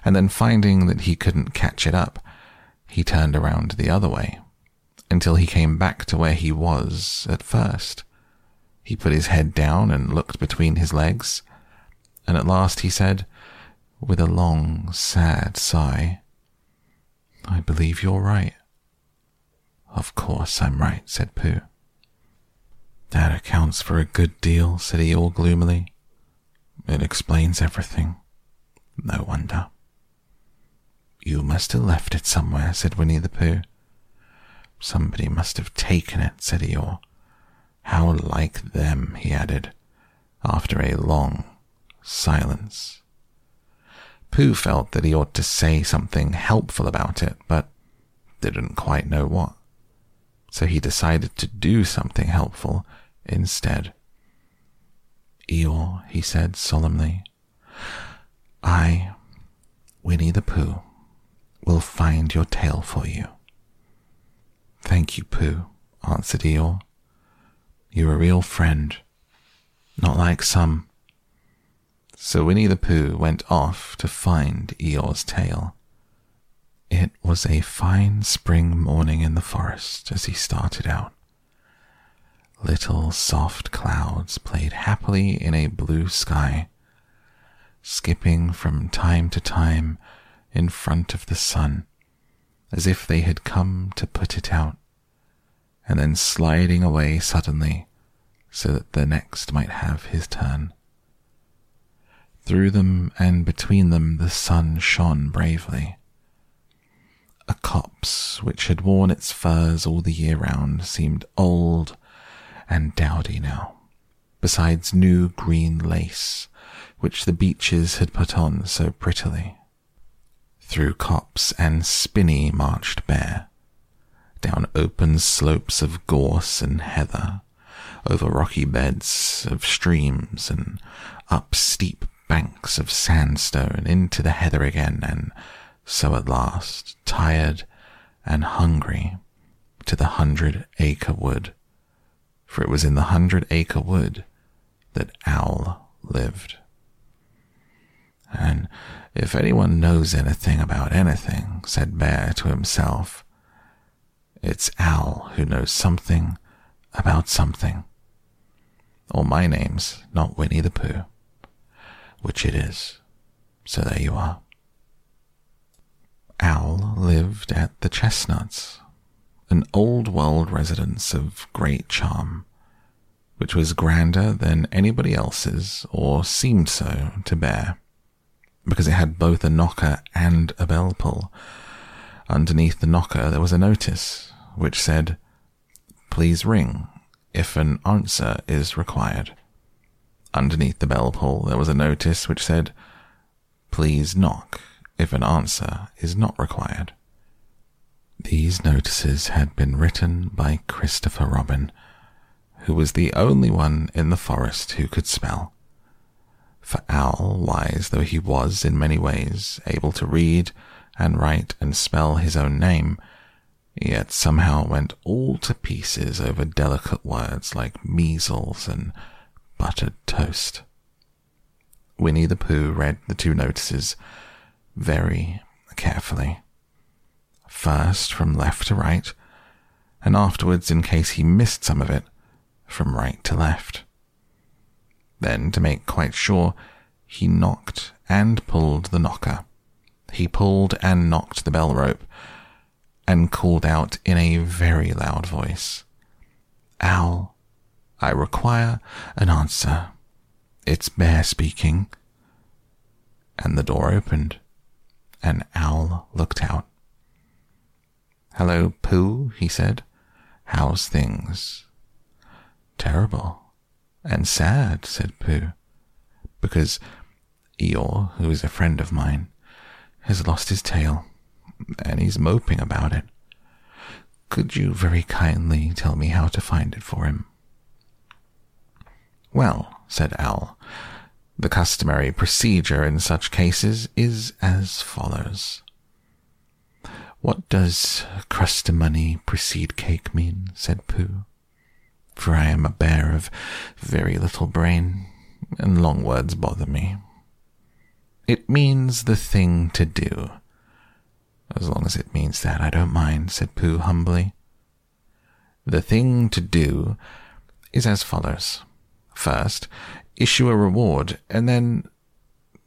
And then finding that he couldn't catch it up, he turned around the other way until he came back to where he was at first. He put his head down and looked between his legs, and at last he said, with a long, sad sigh, I believe you're right. Of course I'm right, said Pooh. That accounts for a good deal, said Eeyore gloomily. It explains everything. No wonder. You must have left it somewhere, said Winnie the Pooh. Somebody must have taken it, said Eeyore. How like them, he added, after a long silence. Pooh felt that he ought to say something helpful about it, but didn't quite know what. So he decided to do something helpful instead. Eeyore, he said solemnly, I, Winnie the Pooh, will find your tail for you. Thank you, Pooh, answered Eeyore. You're a real friend, not like some. So Winnie the Pooh went off to find Eeyore's tail. It was a fine spring morning in the forest as he started out. Little soft clouds played happily in a blue sky, skipping from time to time in front of the sun, as if they had come to put it out, and then sliding away suddenly so that the next might have his turn. Through them and between them the sun shone bravely. A copse which had worn its furs all the year round seemed old and dowdy now, besides new green lace, which the beeches had put on so prettily. Through copse and spinney marched Bear, down open slopes of gorse and heather, over rocky beds of streams and up steep banks of sandstone into the heather again, and so at last, tired and hungry, to the hundred acre wood for it was in the hundred acre wood that Owl lived. And if anyone knows anything about anything, said Bear to himself, it's Owl who knows something about something. Or my name's not Winnie the Pooh, which it is. So there you are. Owl lived at the Chestnuts, an old world residence of great charm, which was grander than anybody else's, or seemed so to Bear, because it had both a knocker and a bell pull. Underneath the knocker there was a notice which said, Please ring if an answer is required. Underneath the bell pull there was a notice which said, Please knock if an answer is not required. These notices had been written by Christopher Robin, who was the only one in the forest who could spell. For Owl, wise though he was in many ways, able to read and write and spell his own name, yet somehow went all to pieces over delicate words like measles and buttered toast. Winnie the Pooh read the two notices very carefully first from left to right, and afterwards, in case he missed some of it, from right to left. Then, to make quite sure, he knocked and pulled the knocker. He pulled and knocked the bell rope, and called out in a very loud voice, Owl, I require an answer. It's Bear speaking. And the door opened, and Owl looked out. Hello, Pooh, he said. How's things? Terrible and sad, said Pooh, because Eeyore, who is a friend of mine, has lost his tail, and he's moping about it. Could you very kindly tell me how to find it for him? Well, said Owl, The customary procedure in such cases is as follows. What does Crustimoney Proseedcake mean? said Pooh. For I am a bear of very little brain, and long words bother me. It means the thing to do. As long as it means that, I don't mind, said Pooh humbly. The thing to do is as follows. First, issue a reward, and then.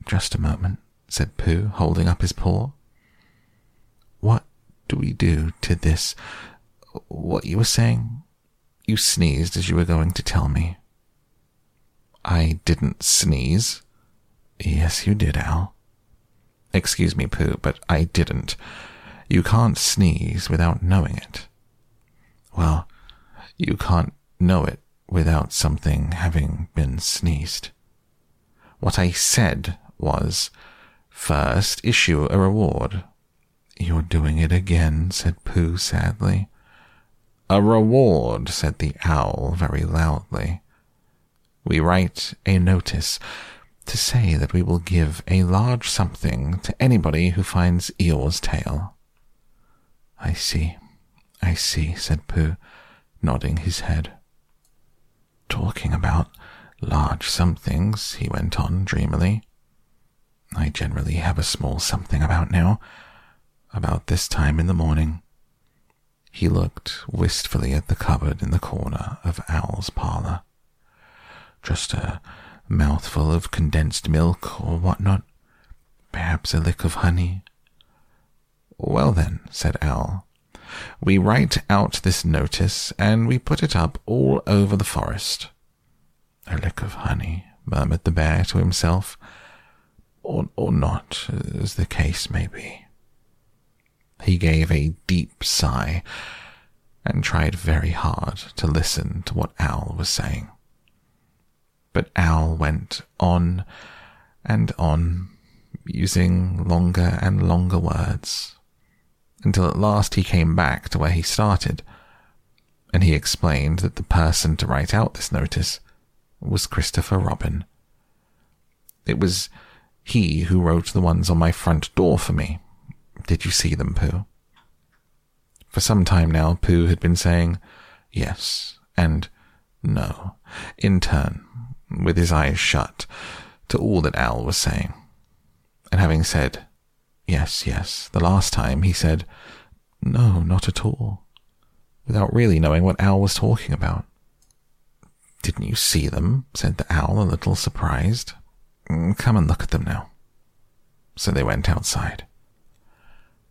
Just a moment, said Pooh, holding up his paw. Do we do to this? What you were saying? You sneezed as you were going to tell me. I didn't sneeze. Yes, you did, Owl. Excuse me, Pooh, but I didn't. You can't sneeze without knowing it. Well, you can't know it without something having been sneezed. What I said was, first issue a reward. You're doing it again, said Pooh sadly. A reward, said the owl very loudly. We write a notice to say that we will give a large something to anybody who finds Eeyore's tail. I see, I see, said Pooh, nodding his head. Talking about large somethings, he went on dreamily. I generally have a small something about now, about this time in the morning. He looked wistfully at the cupboard in the corner of Owl's parlor. Just a mouthful of condensed milk or what not. Perhaps a lick of honey. Well, then, said Owl, we write out this notice and we put it up all over the forest. A lick of honey, murmured the bear to himself, or, or not, as the case may be. He gave a deep sigh and tried very hard to listen to what Owl was saying. But Owl went on and on, using longer and longer words, until at last he came back to where he started, and he explained that the person to write out this notice was Christopher Robin. It was he who wrote the ones on my front door for me. Did you see them, Pooh? For some time now, Pooh had been saying yes and no in turn with his eyes shut, to all that Owl was saying. And having said, Yes, yes, the last time, he said, No, not at all, without really knowing what Owl was talking about. Didn't you see them? said the Owl, a little surprised. Come and look at them now. So they went outside.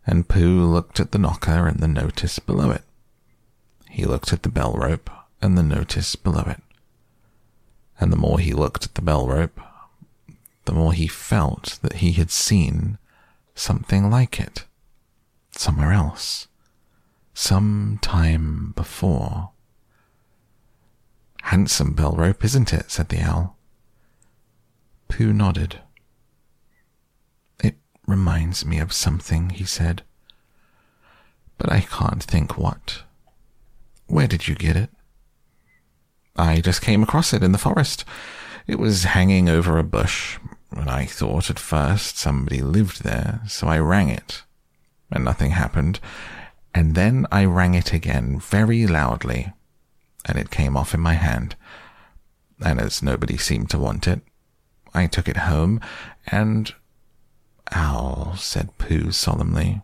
And Pooh looked at the knocker and the notice below it. He looked at the bell rope and the notice below it and the more he looked at the bell rope, the more he felt that he had seen something like it somewhere else, some time before. Handsome bell rope, isn't it? said the owl. Pooh nodded. Reminds me of something, he said. But I can't think what. Where did you get it? I just came across it in the forest. It was hanging over a bush, and I thought at first somebody lived there, so I rang it. And nothing happened. And then I rang it again very loudly, and it came off in my hand. And as nobody seemed to want it, I took it home, and Owl, said Pooh solemnly,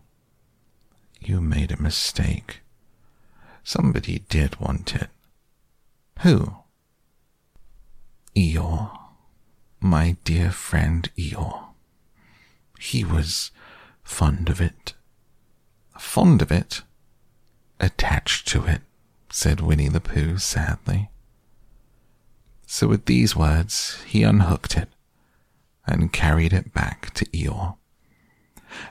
you made a mistake. Somebody did want it. Who? Eeyore. My dear friend Eeyore. He was fond of it. Fond of it? Attached to it, said Winnie the Pooh sadly. So with these words he unhooked it and carried it back to Eeyore.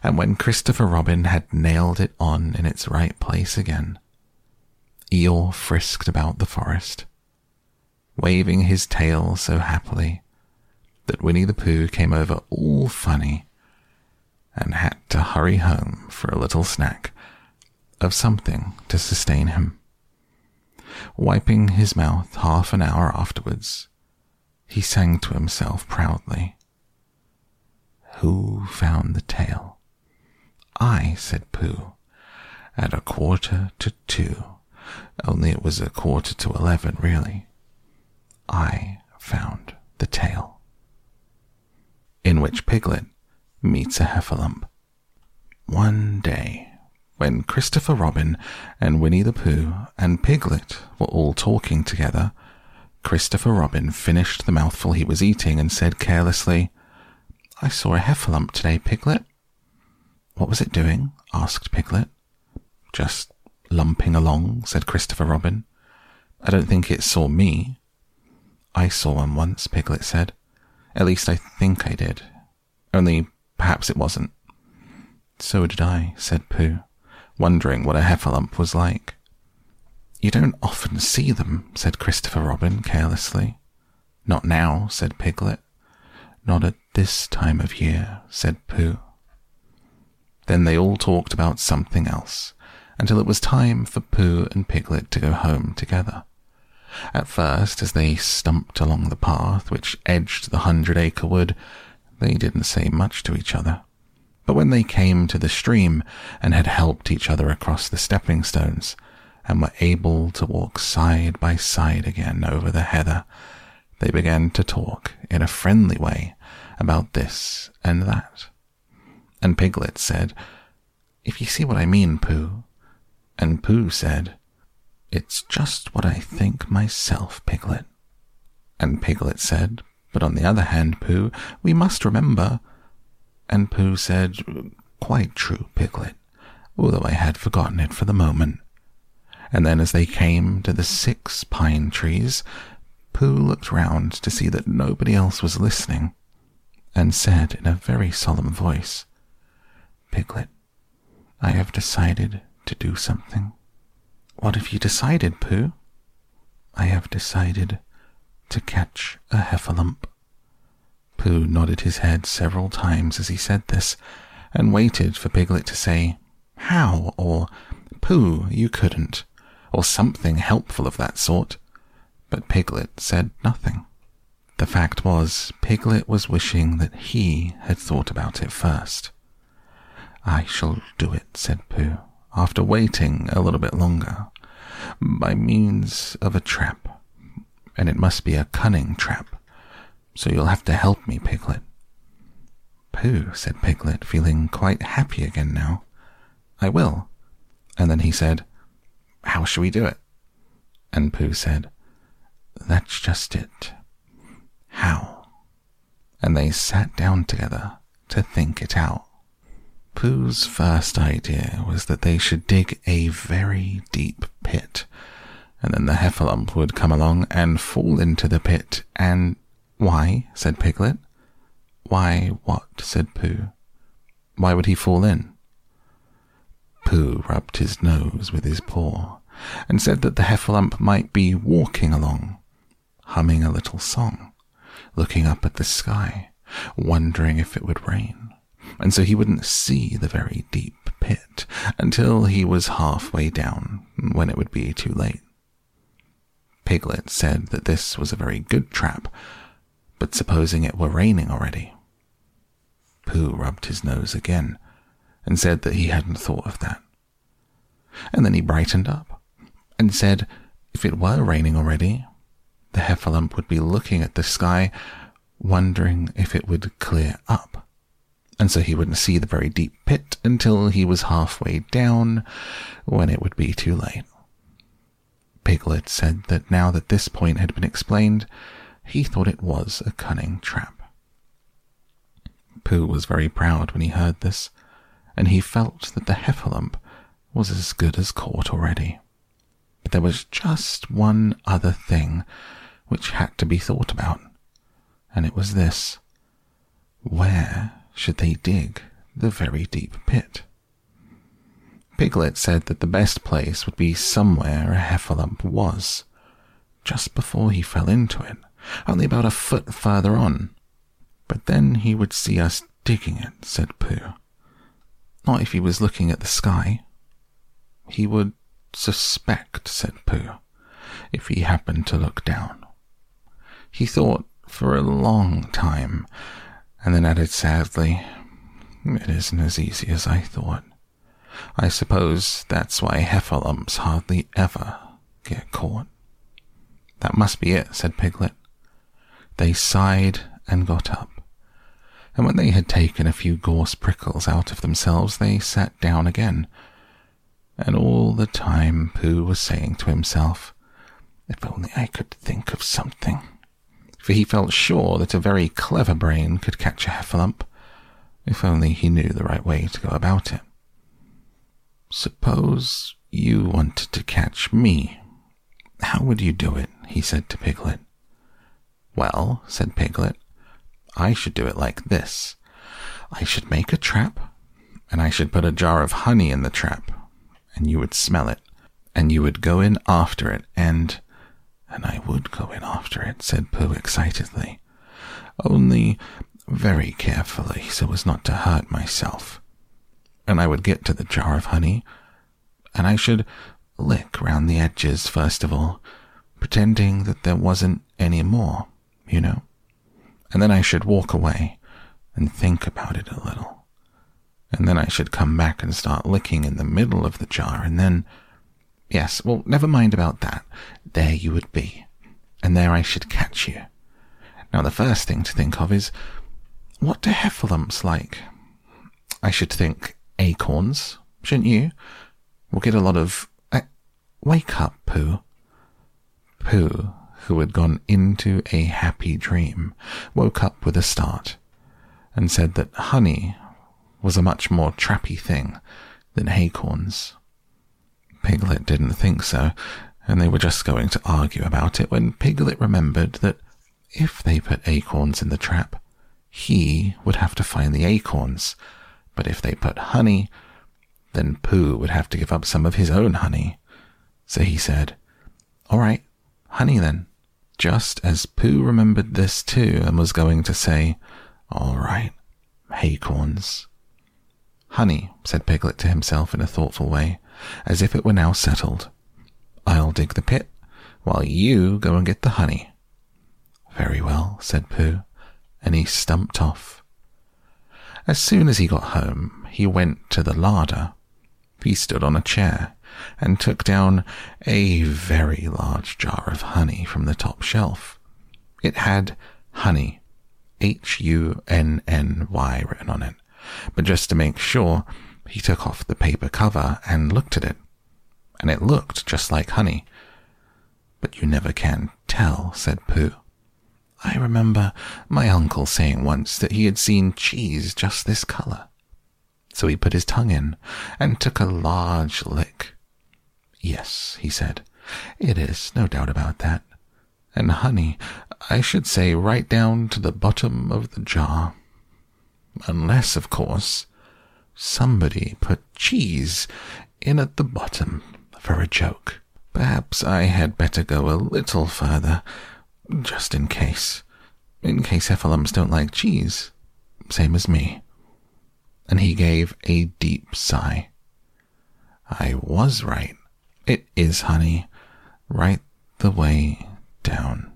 And when Christopher Robin had nailed it on in its right place again, Eeyore frisked about the forest waving his tail so happily that Winnie the Pooh came over all funny and had to hurry home for a little snack of something to sustain him. Wiping his mouth half an hour afterwards, he sang to himself proudly. Who found the tail? I, said Pooh, at a quarter to two. Only it was a quarter to eleven, really. I found the tail. In which Piglet meets a heffalump. One day, when Christopher Robin and Winnie the Pooh and Piglet were all talking together, Christopher Robin finished the mouthful he was eating and said carelessly, I saw a heffalump today, Piglet. What was it doing? asked Piglet. Just lumping along, said Christopher Robin. I don't think it saw me. I saw one once, Piglet said. At least I think I did. Only perhaps it wasn't. So did I, said Pooh, wondering what a heffalump was like. You don't often see them, said Christopher Robin carelessly. Not now, said Piglet. Not at this time of year, said Pooh. Then they all talked about something else until it was time for Pooh and Piglet to go home together. At first, as they stumped along the path which edged the hundred acre wood, they didn't say much to each other. But when they came to the stream and had helped each other across the stepping stones, and were able to walk side by side again over the heather, they began to talk in a friendly way about this and that. And Piglet said, If you see what I mean, Pooh. And Pooh said, It's just what I think myself, Piglet. And Piglet said, But on the other hand, Pooh, we must remember. And Pooh said, Quite true, Piglet, although I had forgotten it for the moment. And then as they came to the six pine trees, Pooh looked round to see that nobody else was listening, and said in a very solemn voice, Piglet, I have decided to do something. What have you decided, Pooh? I have decided to catch a heffalump. Pooh nodded his head several times as he said this, and waited for Piglet to say, How? or Pooh, you couldn't or something helpful of that sort. But Piglet said nothing. The fact was, Piglet was wishing that he had thought about it first. I shall do it, said Pooh, after waiting a little bit longer, by means of a trap. And it must be a cunning trap, so you'll have to help me, Piglet. Pooh, said Piglet, feeling quite happy again now. I will. And then he said, how shall we do it? And Pooh said, That's just it. How? And they sat down together to think it out. Pooh's first idea was that they should dig a very deep pit, and then the heffalump would come along and fall into the pit, and why? said Piglet. Why what? said Pooh. Why would he fall in? Pooh rubbed his nose with his paw and said that the heffalump might be walking along, humming a little song, looking up at the sky, wondering if it would rain, and so he wouldn't see the very deep pit until he was halfway down, when it would be too late. Piglet said that this was a very good trap, but supposing it were raining already? Pooh rubbed his nose again and said that he hadn't thought of that. And then he brightened up and said if it were raining already, the heffalump would be looking at the sky, wondering if it would clear up. And so he wouldn't see the very deep pit until he was halfway down, when it would be too late. Piglet said that now that this point had been explained, he thought it was a cunning trap. Pooh was very proud when he heard this, and he felt that the heffalump was as good as caught already. But there was just one other thing which had to be thought about, and it was this where should they dig the very deep pit? Piglet said that the best place would be somewhere a heffalump was, just before he fell into it, only about a foot further on. But then he would see us digging it, said Pooh. Not if he was looking at the sky. He would suspect, said Pooh, if he happened to look down. He thought for a long time, and then added sadly, It isn't as easy as I thought. I suppose that's why heffalumps hardly ever get caught. That must be it, said Piglet. They sighed and got up, and when they had taken a few gorse prickles out of themselves, they sat down again. And all the time Pooh was saying to himself, If only I could think of something. For he felt sure that a very clever brain could catch a heffalump, if only he knew the right way to go about it. Suppose you wanted to catch me. How would you do it? he said to Piglet. Well, said Piglet, I should do it like this. I should make a trap, and I should put a jar of honey in the trap, and you would smell it, and you would go in after it, and. And I would go in after it, said Pooh excitedly. Only very carefully, so as not to hurt myself and I would get to the jar of honey, and I should lick round the edges first of all, pretending that there wasn't any more, you know. And then I should walk away and think about it a little. And then I should come back and start licking in the middle of the jar, and then. Yes, well, never mind about that. There you would be, and there I should catch you. Now, the first thing to think of is what do heffalumps like? I should think acorns, shouldn't you? We'll get a lot of. Uh, wake up, Pooh. Pooh, who had gone into a happy dream, woke up with a start and said that honey was a much more trappy thing than acorns. Piglet didn't think so, and they were just going to argue about it when Piglet remembered that if they put acorns in the trap, he would have to find the acorns but if they put honey, then Pooh would have to give up some of his own honey. So he said, All right, honey then. Just as Pooh remembered this too and was going to say, All right, acorns. Honey, said Piglet to himself in a thoughtful way, as if it were now settled. I'll dig the pit, while you go and get the honey. Very well, said Pooh, and he stumped off. As soon as he got home, he went to the larder. He stood on a chair and took down a very large jar of honey from the top shelf. It had honey, H U N N Y written on it, but just to make sure, he took off the paper cover and looked at it, and it looked just like honey. But you never can tell, said Pooh. I remember my uncle saying once that he had seen cheese just this color. So he put his tongue in and took a large lick. Yes, he said, it is, no doubt about that. And honey, I should say right down to the bottom of the jar. Unless, of course, somebody put cheese in at the bottom for a joke. Perhaps I had better go a little further just in case. In case heffalumps don't like cheese. Same as me. And he gave a deep sigh. I was right. It is honey. Right the way down.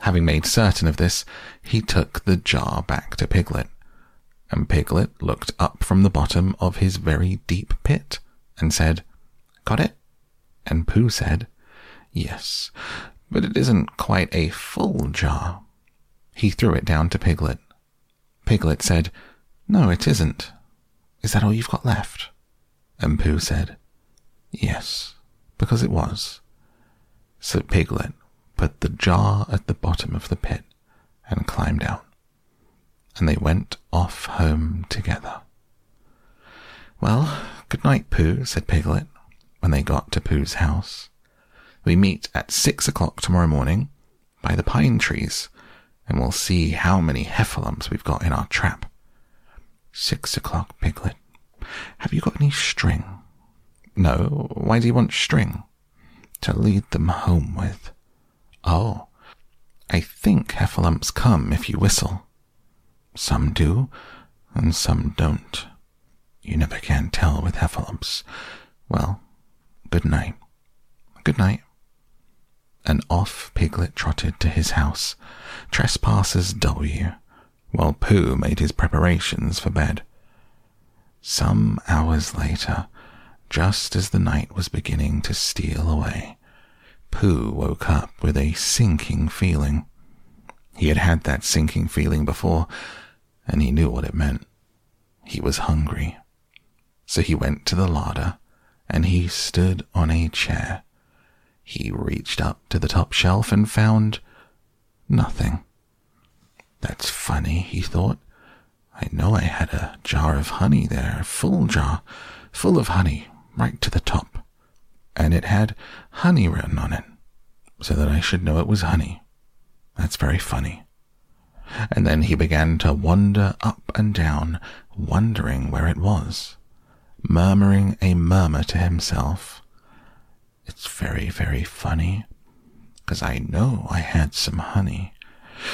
Having made certain of this, he took the jar back to Piglet, and Piglet looked up from the bottom of his very deep pit and said, Got it? And Pooh said, Yes, but it isn't quite a full jar. He threw it down to Piglet. Piglet said, No, it isn't. Is that all you've got left? And Pooh said, Yes, because it was. So Piglet put the jar at the bottom of the pit and climbed out, and they went off home together. Well, good night, Pooh, said Piglet, when they got to Pooh's house. We meet at six o'clock tomorrow morning by the pine trees, and we'll see how many heffalumps we've got in our trap. Six o'clock, Piglet. Have you got any string? No. Why do you want string? To lead them home with. Oh, I think heffalumps come if you whistle. Some do, and some don't. You never can tell with heffalumps. Well, good night. Good night and off Piglet trotted to his house, Trespassers W, while Pooh made his preparations for bed. Some hours later, just as the night was beginning to steal away, Pooh woke up with a sinking feeling. He had had that sinking feeling before, and he knew what it meant. He was hungry. So he went to the larder, and he stood on a chair. He reached up to the top shelf and found nothing. That's funny, he thought. I know I had a jar of honey there, a full jar, full of honey, right to the top. And it had honey written on it, so that I should know it was honey. That's very funny. And then he began to wander up and down, wondering where it was, murmuring a murmur to himself. It's very, very funny, because I know I had some honey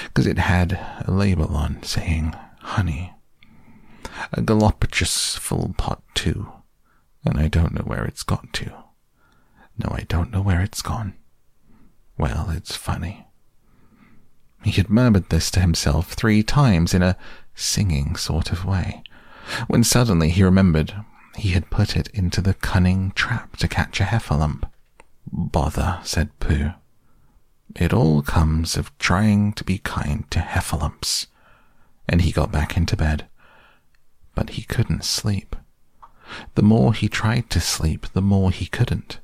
because it had a label on saying honey. A goloptious full pot, too, and I don't know where it's got to. No, I don't know where it's gone. Well, it's funny. He had murmured this to himself three times in a singing sort of way, when suddenly he remembered he had put it into the cunning trap to catch a heffalump. Bother, said Pooh. It all comes of trying to be kind to heffalumps. And he got back into bed. But he couldn't sleep. The more he tried to sleep, the more he couldn't.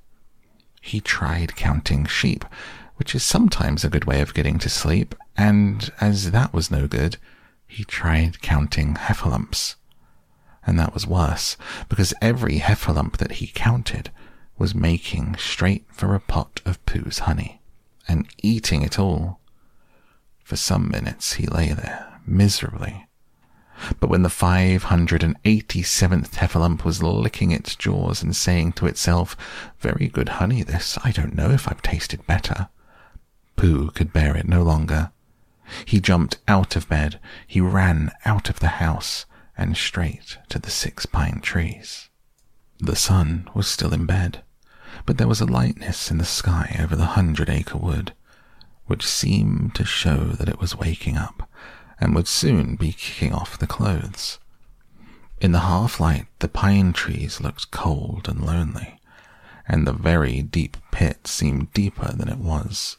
He tried counting sheep, which is sometimes a good way of getting to sleep, and as that was no good, he tried counting heffalumps. And that was worse, because every heffalump that he counted was making straight for a pot of Pooh's honey and eating it all. For some minutes he lay there, miserably. But when the 587th heffalump was licking its jaws and saying to itself, Very good honey, this, I don't know if I've tasted better, Pooh could bear it no longer. He jumped out of bed, he ran out of the house, and straight to the six pine trees. The sun was still in bed but there was a lightness in the sky over the hundred acre wood, which seemed to show that it was waking up and would soon be kicking off the clothes. In the half light, the pine trees looked cold and lonely, and the very deep pit seemed deeper than it was,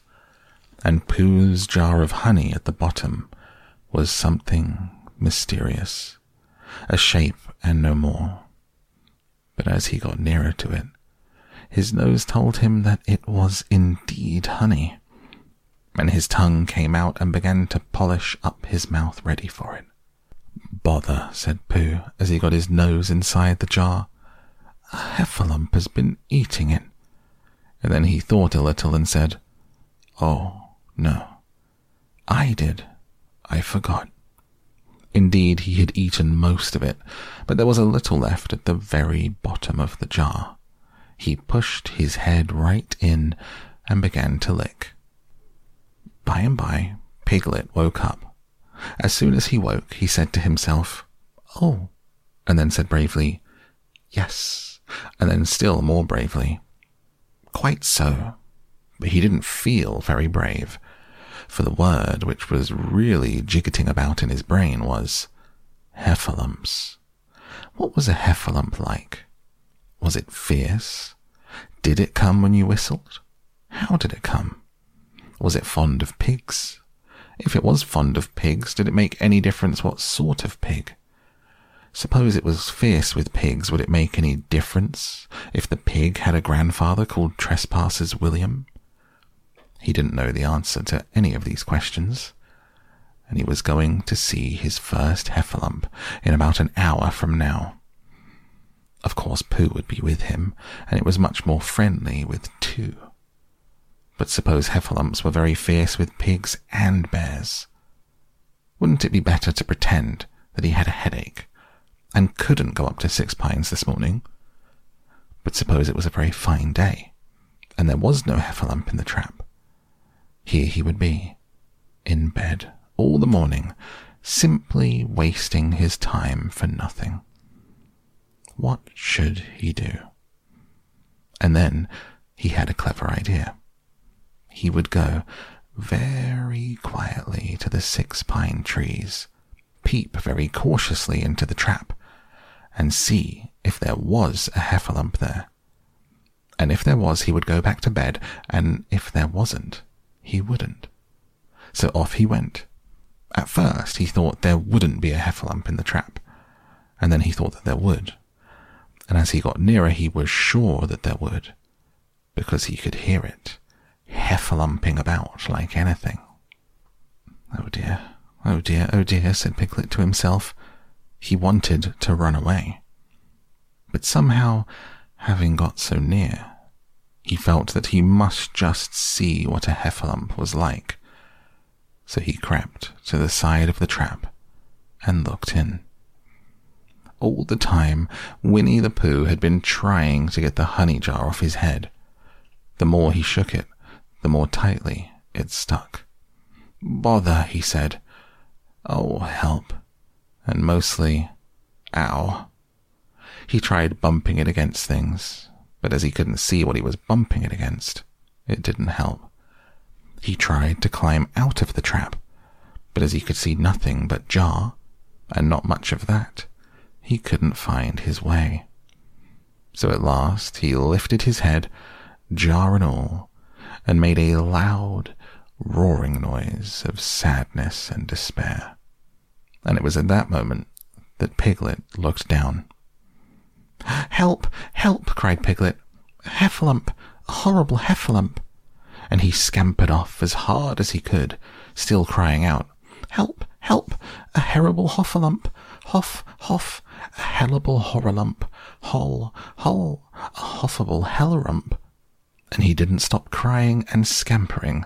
and Pooh's jar of honey at the bottom was something mysterious, a shape and no more. But as he got nearer to it, his nose told him that it was indeed honey, and his tongue came out and began to polish up his mouth ready for it. Bother, said Pooh as he got his nose inside the jar. A heffalump has been eating it. And then he thought a little and said, Oh, no. I did. I forgot. Indeed, he had eaten most of it, but there was a little left at the very bottom of the jar. He pushed his head right in and began to lick. By and by, Piglet woke up. As soon as he woke, he said to himself, Oh, and then said bravely, Yes, and then still more bravely, Quite so. But he didn't feel very brave, for the word which was really jiggeting about in his brain was heffalumps. What was a heffalump like? Was it fierce? Did it come when you whistled? How did it come? Was it fond of pigs? If it was fond of pigs, did it make any difference what sort of pig? Suppose it was fierce with pigs, would it make any difference if the pig had a grandfather called Trespassers William? He didn't know the answer to any of these questions, and he was going to see his first heffalump in about an hour from now. Of course, Pooh would be with him, and it was much more friendly with two. But suppose heffalumps were very fierce with pigs and bears. Wouldn't it be better to pretend that he had a headache and couldn't go up to Six Pines this morning? But suppose it was a very fine day, and there was no heffalump in the trap. Here he would be, in bed all the morning, simply wasting his time for nothing. What should he do? And then he had a clever idea. he would go very quietly to the six pine trees, peep very cautiously into the trap, and see if there was a heffalump there. And if there was, he would go back to bed, and if there wasn't, he wouldn't. So off he went. At first, he thought there wouldn't be a heffalump in the trap, and then he thought that there would. And as he got nearer, he was sure that there would, because he could hear it heffalumping about like anything. Oh dear, oh dear, oh dear, said Piglet to himself. He wanted to run away. But somehow, having got so near, he felt that he must just see what a heffalump was like. So he crept to the side of the trap and looked in. All the time, Winnie the Pooh had been trying to get the honey jar off his head. The more he shook it, the more tightly it stuck. Bother, he said. Oh, help. And mostly, ow. He tried bumping it against things, but as he couldn't see what he was bumping it against, it didn't help. He tried to climb out of the trap, but as he could see nothing but jar, and not much of that, he couldn't find his way. So at last he lifted his head, jar and all, and made a loud, roaring noise of sadness and despair. And it was at that moment that Piglet looked down. Help! Help! cried Piglet. Heffalump! A horrible heffalump! And he scampered off as hard as he could, still crying out, Help! Help! A horrible hoffalump! Hoff! Hoff! A hellable horrorlump! Hol! Hol! A hoffable hellerump! and he didn't stop crying and scampering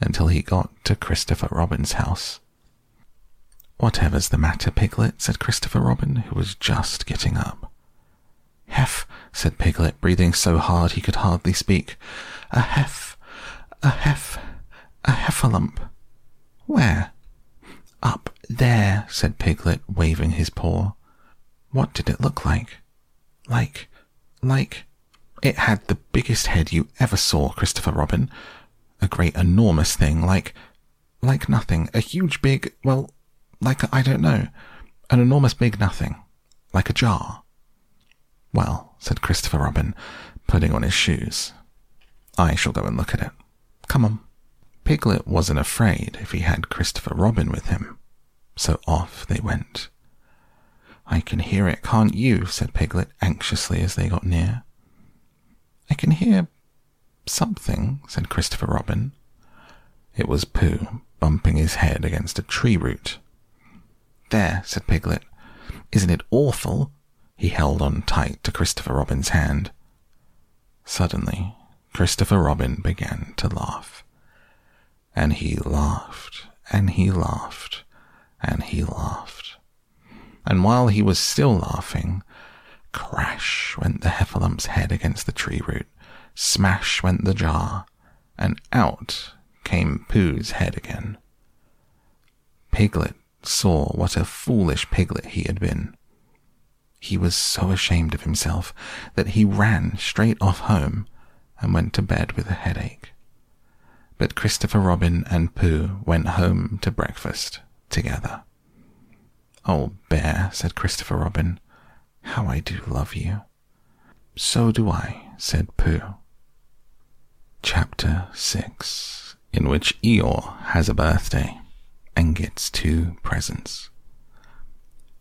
until he got to Christopher Robin's house. Whatever's the matter, Piglet? said Christopher Robin, who was just getting up. Hef, said Piglet, breathing so hard he could hardly speak. A hef, a hef, a heffalump. Where? Up there, said Piglet, waving his paw. What did it look like? Like, like, it had the biggest head you ever saw, Christopher Robin. A great enormous thing, like, like nothing. A huge big, well, like, I don't know. An enormous big nothing. Like a jar. Well, said Christopher Robin, putting on his shoes. I shall go and look at it. Come on. Piglet wasn't afraid if he had Christopher Robin with him, so off they went. I can hear it, can't you? said Piglet anxiously as they got near. I can hear something, said Christopher Robin. It was Pooh, bumping his head against a tree root. There, said Piglet. Isn't it awful? He held on tight to Christopher Robin's hand. Suddenly, Christopher Robin began to laugh. And he laughed, and he laughed, and he laughed. And while he was still laughing, Crash went the heffalump's head against the tree root. Smash went the jar, and out came Pooh's head again. Piglet saw what a foolish piglet he had been. He was so ashamed of himself that he ran straight off home and went to bed with a headache. But Christopher Robin and Pooh went home to breakfast together. Oh, Bear, said Christopher Robin, how I do love you. So do I, said Pooh. Chapter 6 In which Eeyore has a birthday and gets two presents.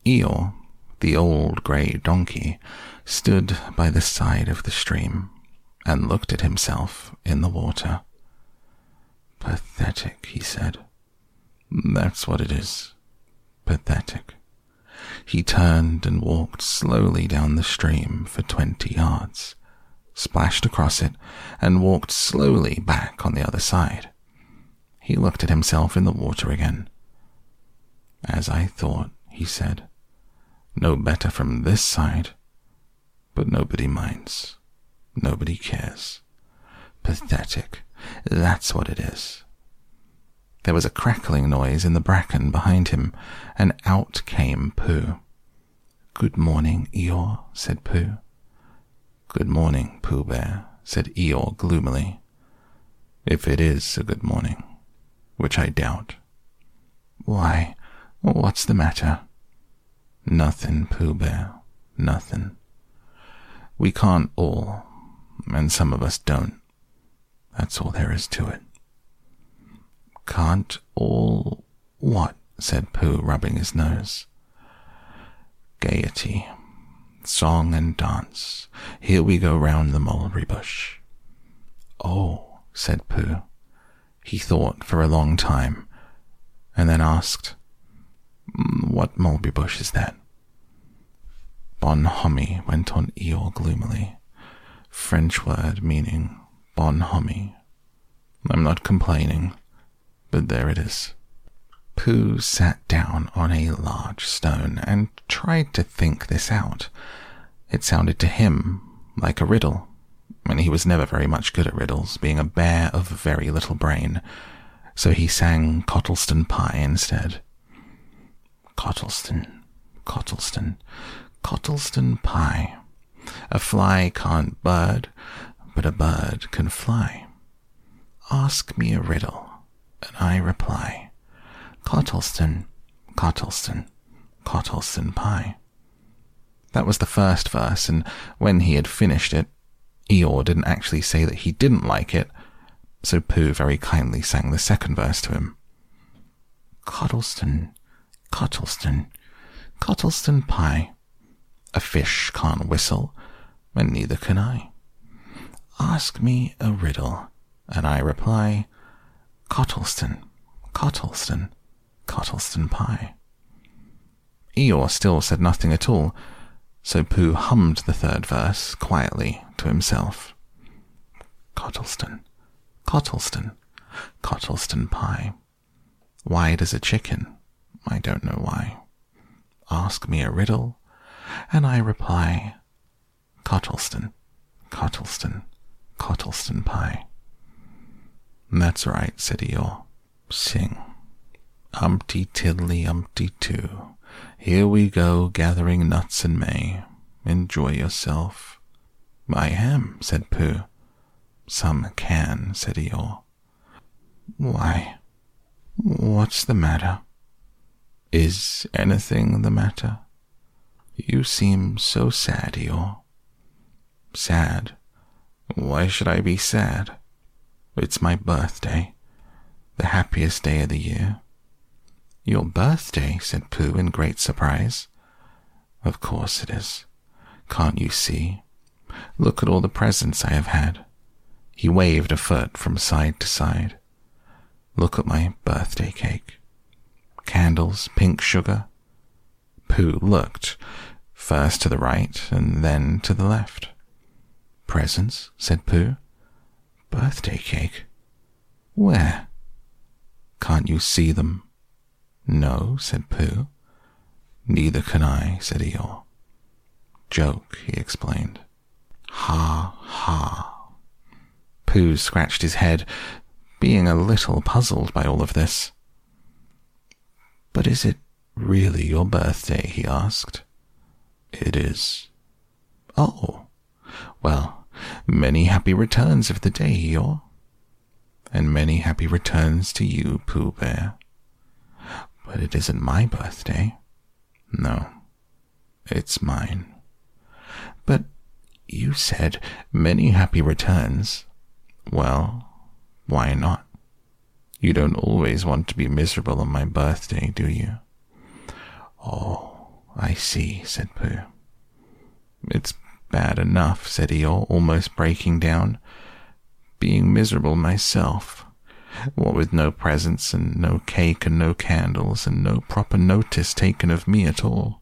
Eeyore, the old grey donkey, stood by the side of the stream and looked at himself in the water. Pathetic, he said. That's what it is. Pathetic. He turned and walked slowly down the stream for twenty yards, splashed across it, and walked slowly back on the other side. He looked at himself in the water again. As I thought, he said. No better from this side. But nobody minds. Nobody cares. Pathetic. That's what it is. There was a crackling noise in the bracken behind him, and out came Pooh. Good morning, Eeyore, said Pooh. Good morning, Pooh Bear, said Eeyore gloomily. If it is a good morning, which I doubt. Why, what's the matter? Nothing, Pooh Bear, nothing. We can't all, and some of us don't. That's all there is to it. Can't all what? said Pooh, rubbing his nose. Gaiety, song and dance. Here we go round the mulberry bush. Oh, said Pooh. He thought for a long time, and then asked, Mm, what mulberry bush is that? Bonhomie, went on Eeyore gloomily. French word meaning bonhomie. I'm not complaining, but there it is. Pooh sat down on a large stone and tried to think this out. It sounded to him like a riddle, and he was never very much good at riddles, being a bear of very little brain. So he sang Cottleston Pie instead. Cottleston, Cottleston, Cottleston Pie. A fly can't bird, but a bird can fly. Ask me a riddle, and I reply. Cottleston, Cottleston, Cottleston pie. That was the first verse, and when he had finished it, Eeyore didn't actually say that he didn't like it, so Pooh very kindly sang the second verse to him. Cottleston, Cottleston, Cottleston pie. A fish can't whistle, and neither can I. Ask me a riddle, and I reply, Cottleston, Cottleston, Cottleston pie. Eeyore still said nothing at all, so Pooh hummed the third verse quietly to himself. Cottleston, Cottleston, Cottleston pie. Wide as a chicken, I don't know why. Ask me a riddle, and I reply, Cottleston, Cottleston, Cottleston pie. That's right, said Eeyore. Sing. Umpty tiddly umpty too. Here we go gathering nuts in May. Enjoy yourself. I am, said Pooh. Some can, said Eeyore. Why, what's the matter? Is anything the matter? You seem so sad, Eeyore. Sad? Why should I be sad? It's my birthday, the happiest day of the year. Your birthday, said Pooh in great surprise. Of course it is. Can't you see? Look at all the presents I have had. He waved a foot from side to side. Look at my birthday cake. Candles, pink sugar. Pooh looked, first to the right and then to the left. Presents, said Pooh. Birthday cake. Where? Can't you see them? No, said Pooh. Neither can I, said Eeyore. Joke, he explained. Ha, ha. Pooh scratched his head, being a little puzzled by all of this. But is it really your birthday? he asked. It is. Oh, well, many happy returns of the day, Eeyore. And many happy returns to you, Pooh Bear. But it isn't my birthday. No, it's mine. But you said many happy returns. Well, why not? You don't always want to be miserable on my birthday, do you? Oh, I see, said Pooh. It's bad enough, said Eeyore, almost breaking down. Being miserable myself. What with no presents and no cake and no candles and no proper notice taken of me at all.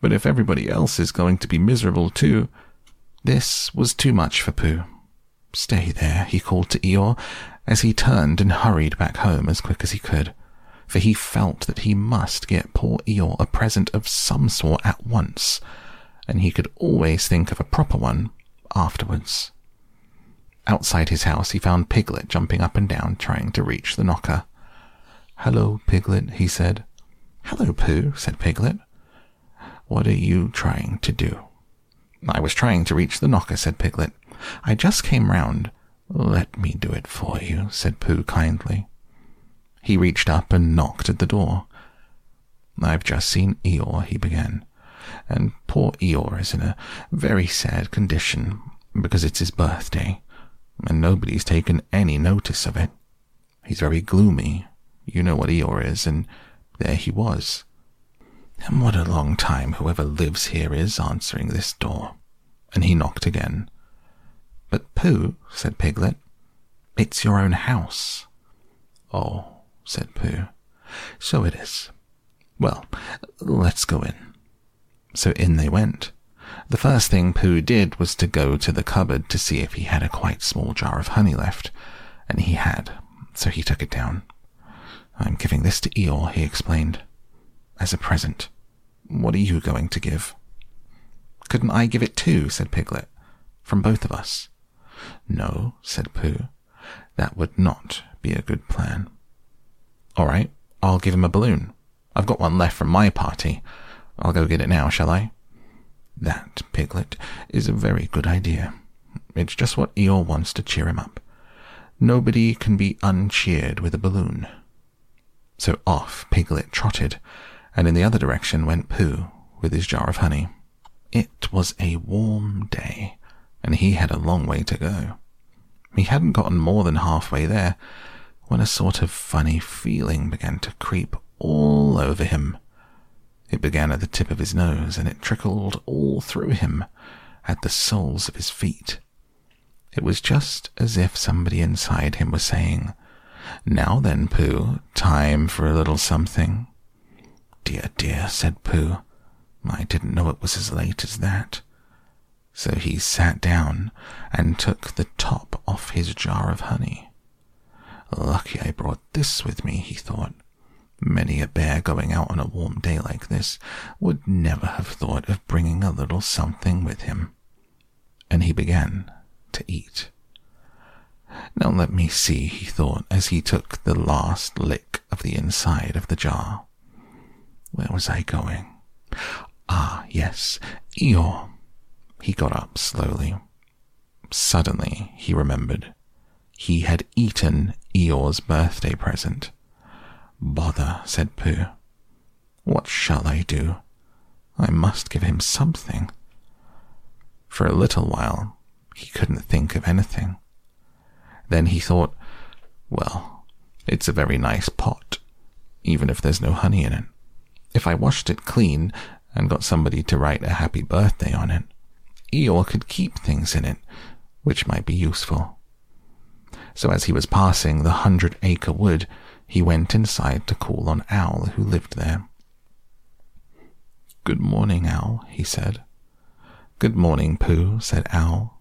But if everybody else is going to be miserable too, this was too much for Pooh. Stay there, he called to Eeyore as he turned and hurried back home as quick as he could, for he felt that he must get poor Eeyore a present of some sort at once, and he could always think of a proper one afterwards. Outside his house, he found Piglet jumping up and down, trying to reach the knocker. Hello, Piglet, he said. Hello, Pooh, said Piglet. What are you trying to do? I was trying to reach the knocker, said Piglet. I just came round, Let me do it for you, said Pooh kindly. He reached up and knocked at the door. I've just seen Eeyore, he began, and poor Eeyore is in a very sad condition because it's his birthday, and nobody's taken any notice of it. He's very gloomy. You know what Eeyore is, and there he was. And what a long time whoever lives here is answering this door. And he knocked again. But Pooh, said Piglet, it's your own house. Oh, said Pooh, so it is. Well, let's go in. So in they went. The first thing Pooh did was to go to the cupboard to see if he had a quite small jar of honey left, and he had, so he took it down. I'm giving this to Eeyore, he explained, as a present. What are you going to give? Couldn't I give it too? said Piglet. From both of us. No, said Pooh. That would not be a good plan. All right, I'll give him a balloon. I've got one left from my party. I'll go get it now, shall I? That, Piglet, is a very good idea. It's just what Eeyore wants to cheer him up. Nobody can be uncheered with a balloon. So off Piglet trotted, and in the other direction went Pooh with his jar of honey. It was a warm day, and he had a long way to go. He hadn't gotten more than halfway there when a sort of funny feeling began to creep all over him. It began at the tip of his nose and it trickled all through him at the soles of his feet. It was just as if somebody inside him was saying, Now then, Pooh, time for a little something. Dear, dear, said Pooh. I didn't know it was as late as that. So he sat down and took the top off his jar of honey. Lucky I brought this with me, he thought. Many a bear going out on a warm day like this would never have thought of bringing a little something with him. And he began to eat. Now let me see, he thought as he took the last lick of the inside of the jar. Where was I going? Ah, yes, Eeyore. He got up slowly. Suddenly, he remembered. He had eaten Eeyore's birthday present. Bother, said Pooh. What shall I do? I must give him something. For a little while, he couldn't think of anything. Then he thought, well, it's a very nice pot, even if there's no honey in it. If I washed it clean and got somebody to write a happy birthday on it, Eeyore could keep things in it, which might be useful. So as he was passing the hundred acre wood, he went inside to call on Owl, who lived there. Good morning, Owl, he said. Good morning, Pooh, said Owl.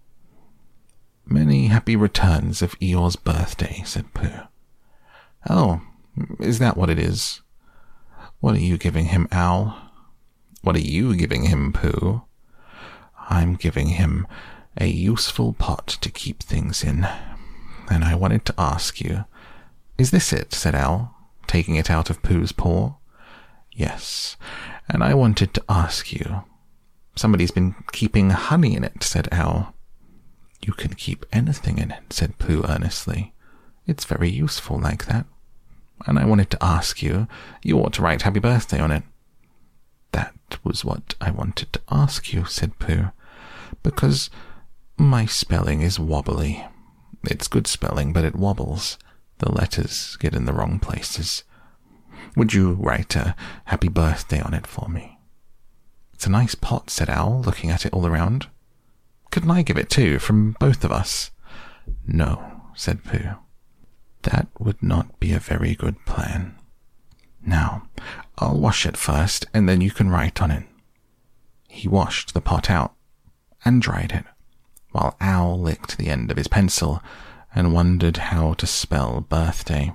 Many happy returns of Eeyore's birthday, said Pooh. Oh, is that what it is? What are you giving him, Owl? What are you giving him, Pooh? I'm giving him a useful pot to keep things in, and I wanted to ask you. Is this it? said Owl, taking it out of Pooh's paw. Yes, and I wanted to ask you. Somebody's been keeping honey in it, said Owl. You can keep anything in it, said Pooh earnestly. It's very useful like that. And I wanted to ask you, you ought to write happy birthday on it. That was what I wanted to ask you, said Pooh because my spelling is wobbly. It's good spelling, but it wobbles. The letters get in the wrong places. Would you write a happy birthday on it for me? It's a nice pot, said Owl, looking at it all around. Couldn't I give it too, from both of us? No, said Pooh. That would not be a very good plan. Now, I'll wash it first, and then you can write on it. He washed the pot out and dried it, while Owl licked the end of his pencil and wondered how to spell birthday.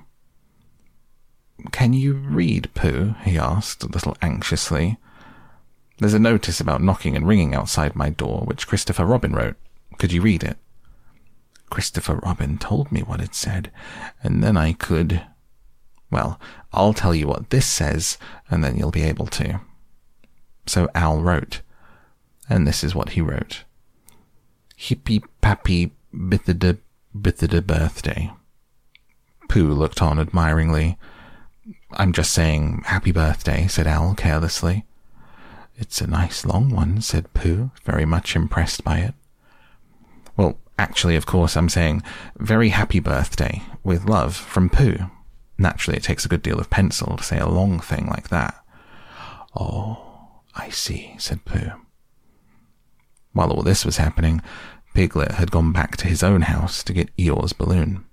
Can you read, Pooh? he asked, a little anxiously. There's a notice about knocking and ringing outside my door, which Christopher Robin wrote. Could you read it? Christopher Robin told me what it said, and then I could. Well, I'll tell you what this says, and then you'll be able to. So Owl wrote, and this is what he wrote. Hippy pappy bithida bitter birthday. Pooh looked on admiringly. I'm just saying happy birthday, said Owl carelessly. It's a nice long one, said Pooh, very much impressed by it. Well, actually, of course, I'm saying very happy birthday, with love, from Pooh. Naturally, it takes a good deal of pencil to say a long thing like that. Oh, I see, said Pooh. While all this was happening, Piglet had gone back to his own house to get Eeyore's balloon.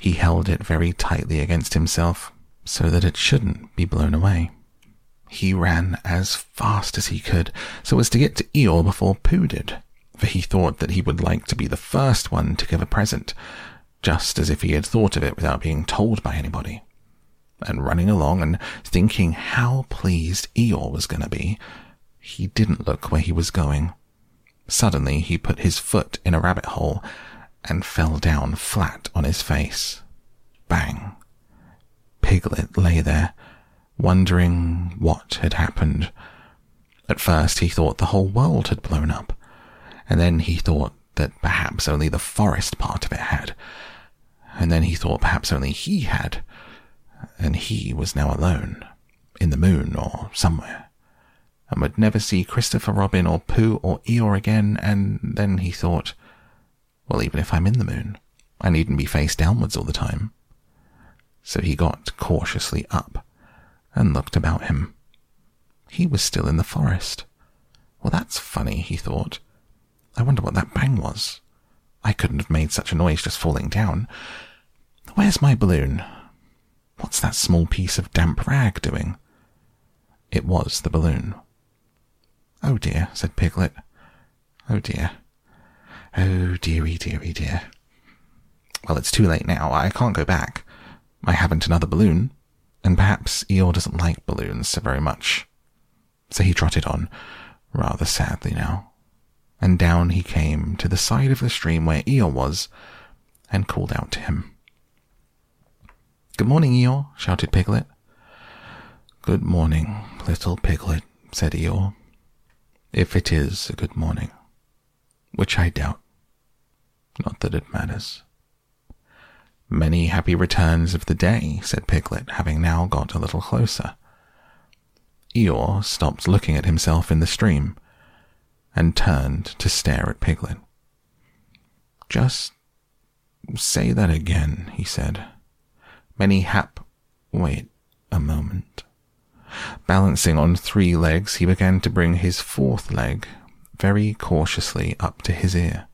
He held it very tightly against himself so that it shouldn't be blown away. He ran as fast as he could so as to get to Eeyore before Pooh did, for he thought that he would like to be the first one to give a present, just as if he had thought of it without being told by anybody. And running along and thinking how pleased Eeyore was going to be, he didn't look where he was going. Suddenly, he put his foot in a rabbit hole and fell down flat on his face. Bang! Piglet lay there, wondering what had happened. At first, he thought the whole world had blown up, and then he thought that perhaps only the forest part of it had, and then he thought perhaps only he had, and he was now alone, in the moon or somewhere and would never see Christopher Robin or Pooh or Eeyore again, and then he thought, well, even if I'm in the moon, I needn't be face downwards all the time. So he got cautiously up and looked about him. He was still in the forest. Well, that's funny, he thought. I wonder what that bang was. I couldn't have made such a noise just falling down. Where's my balloon? What's that small piece of damp rag doing? It was the balloon. Oh dear, said Piglet. Oh dear. Oh dearie, dearie, dear. Well, it's too late now. I can't go back. I haven't another balloon, and perhaps Eeyore doesn't like balloons so very much. So he trotted on, rather sadly now, and down he came to the side of the stream where Eeyore was, and called out to him. Good morning, Eeyore, shouted Piglet. Good morning, little Piglet, said Eeyore if it is a good morning, which I doubt. Not that it matters. Many happy returns of the day, said Piglet, having now got a little closer. Eeyore stopped looking at himself in the stream and turned to stare at Piglet. Just say that again, he said. Many hap. Wait a moment. Balancing on three legs, he began to bring his fourth leg very cautiously up to his ear.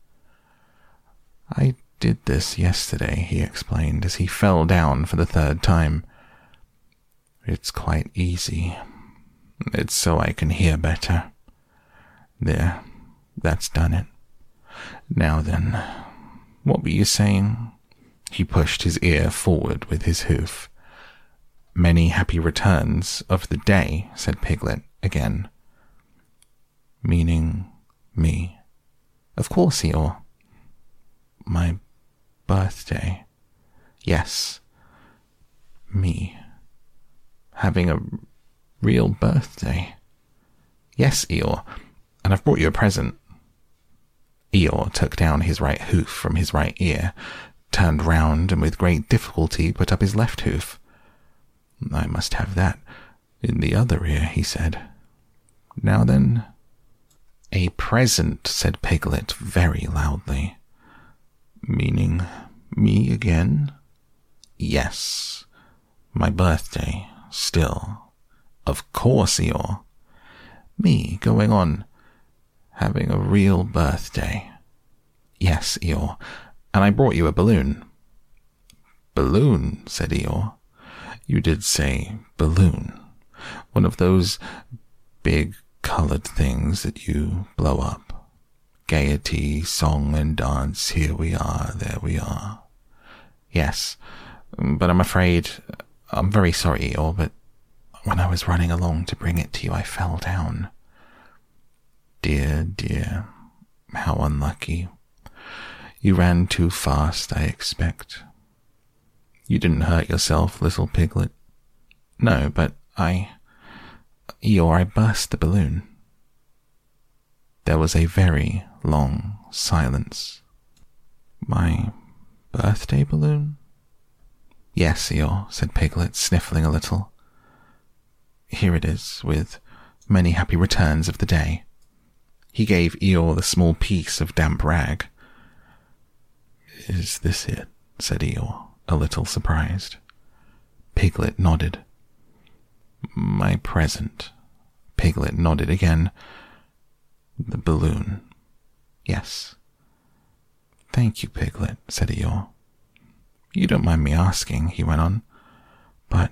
I did this yesterday, he explained as he fell down for the third time. It's quite easy. It's so I can hear better. There, that's done it. Now then, what were you saying? He pushed his ear forward with his hoof. Many happy returns of the day, said Piglet again. Meaning me. Of course, Eeyore. My birthday. Yes. Me. Having a real birthday. Yes, Eeyore, and I've brought you a present. Eeyore took down his right hoof from his right ear, turned round, and with great difficulty put up his left hoof. I must have that in the other ear, he said. Now then. A present, said Piglet very loudly. Meaning me again? Yes. My birthday, still. Of course, Eeyore. Me going on having a real birthday. Yes, Eeyore, and I brought you a balloon. Balloon, said Eeyore. You did say balloon. One of those big colored things that you blow up. Gaiety, song and dance, here we are, there we are. Yes, but I'm afraid, I'm very sorry, Eeyore, but when I was running along to bring it to you, I fell down. Dear, dear, how unlucky. You ran too fast, I expect. You didn't hurt yourself, little piglet. No, but I. Eeyore, I burst the balloon. There was a very long silence. My birthday balloon? Yes, Eeyore, said Piglet, sniffling a little. Here it is, with many happy returns of the day. He gave Eeyore the small piece of damp rag. Is this it? said Eeyore, a little surprised. Piglet nodded. My present. Piglet nodded again. The balloon. Yes. Thank you, Piglet, said Eeyore. You don't mind me asking, he went on, but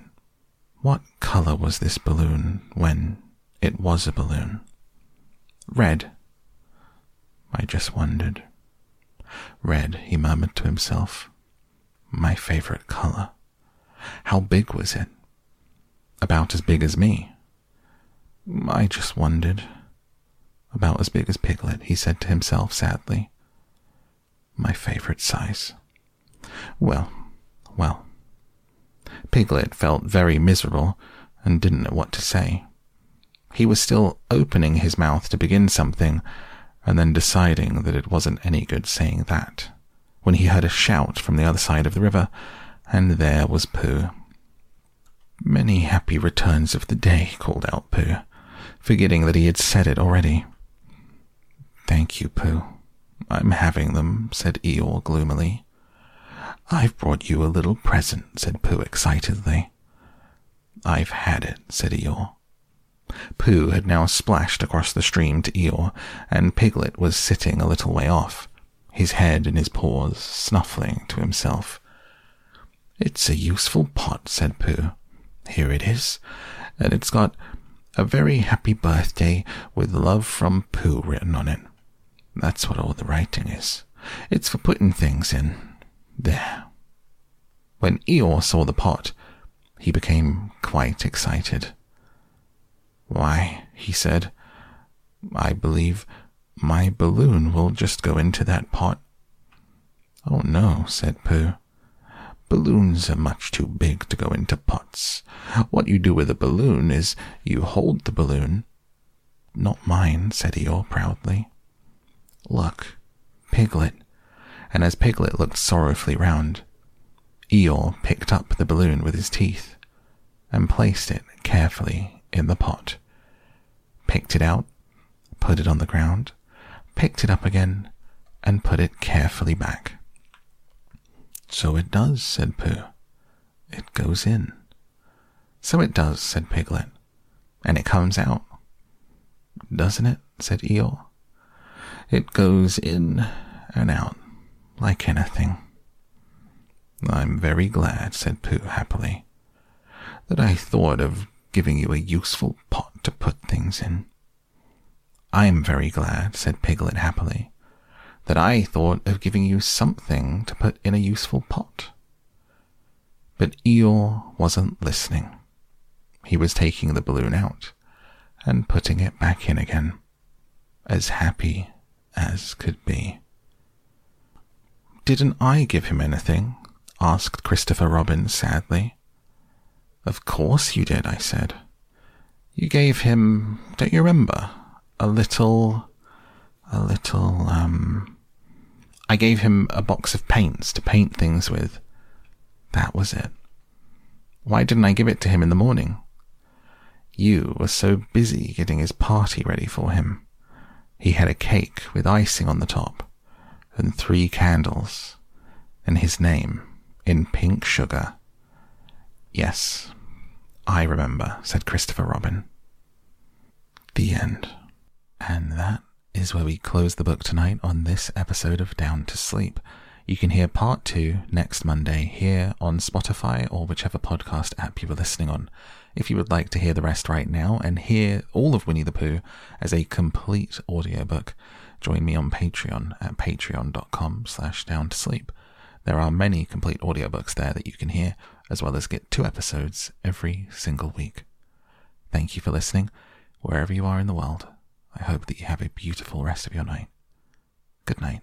what color was this balloon when it was a balloon? Red. I just wondered. Red, he murmured to himself. My favorite color. How big was it? About as big as me. I just wondered. About as big as Piglet, he said to himself sadly. My favorite size. Well, well. Piglet felt very miserable and didn't know what to say. He was still opening his mouth to begin something and then deciding that it wasn't any good saying that when he heard a shout from the other side of the river, and there was Pooh. Many happy returns of the day, called out Pooh, forgetting that he had said it already. Thank you, Pooh. I'm having them, said Eeyore gloomily. I've brought you a little present, said Pooh excitedly. I've had it, said Eeyore. Pooh had now splashed across the stream to Eeyore, and Piglet was sitting a little way off, his head in his paws, snuffling to himself. It's a useful pot, said Pooh. Here it is, and it's got a very happy birthday with love from Pooh written on it. That's what all the writing is. It's for putting things in. There. When Eeyore saw the pot, he became quite excited. Why, he said, I believe my balloon will just go into that pot. Oh no, said Pooh. Balloons are much too big to go into pots. What you do with a balloon is you hold the balloon. Not mine, said Eeyore proudly. Look, Piglet. And as Piglet looked sorrowfully round, Eeyore picked up the balloon with his teeth and placed it carefully in the pot. Picked it out, put it on the ground, picked it up again, and put it carefully back. So it does, said Pooh. It goes in. So it does, said Piglet. And it comes out. Doesn't it? said Eeyore. It goes in and out, like anything. I'm very glad, said Pooh happily, that I thought of giving you a useful pot to put things in. I'm very glad, said Piglet happily, that I thought of giving you something to put in a useful pot. But Eeyore wasn't listening. He was taking the balloon out and putting it back in again, as happy as could be. Didn't I give him anything? asked Christopher Robin sadly. Of course you did, I said. You gave him, don't you remember, a little, a little, um, I gave him a box of paints to paint things with. That was it. Why didn't I give it to him in the morning? You were so busy getting his party ready for him. He had a cake with icing on the top, and three candles, and his name in pink sugar. Yes, I remember, said Christopher Robin. The end. And that is where we close the book tonight on this episode of Down to Sleep. You can hear part two next Monday here on Spotify or whichever podcast app you were listening on. If you would like to hear the rest right now and hear all of Winnie the Pooh as a complete audiobook, join me on Patreon at patreon.com slash down to sleep. There are many complete audiobooks there that you can hear, as well as get two episodes every single week. Thank you for listening, wherever you are in the world. I hope that you have a beautiful rest of your night. Good night.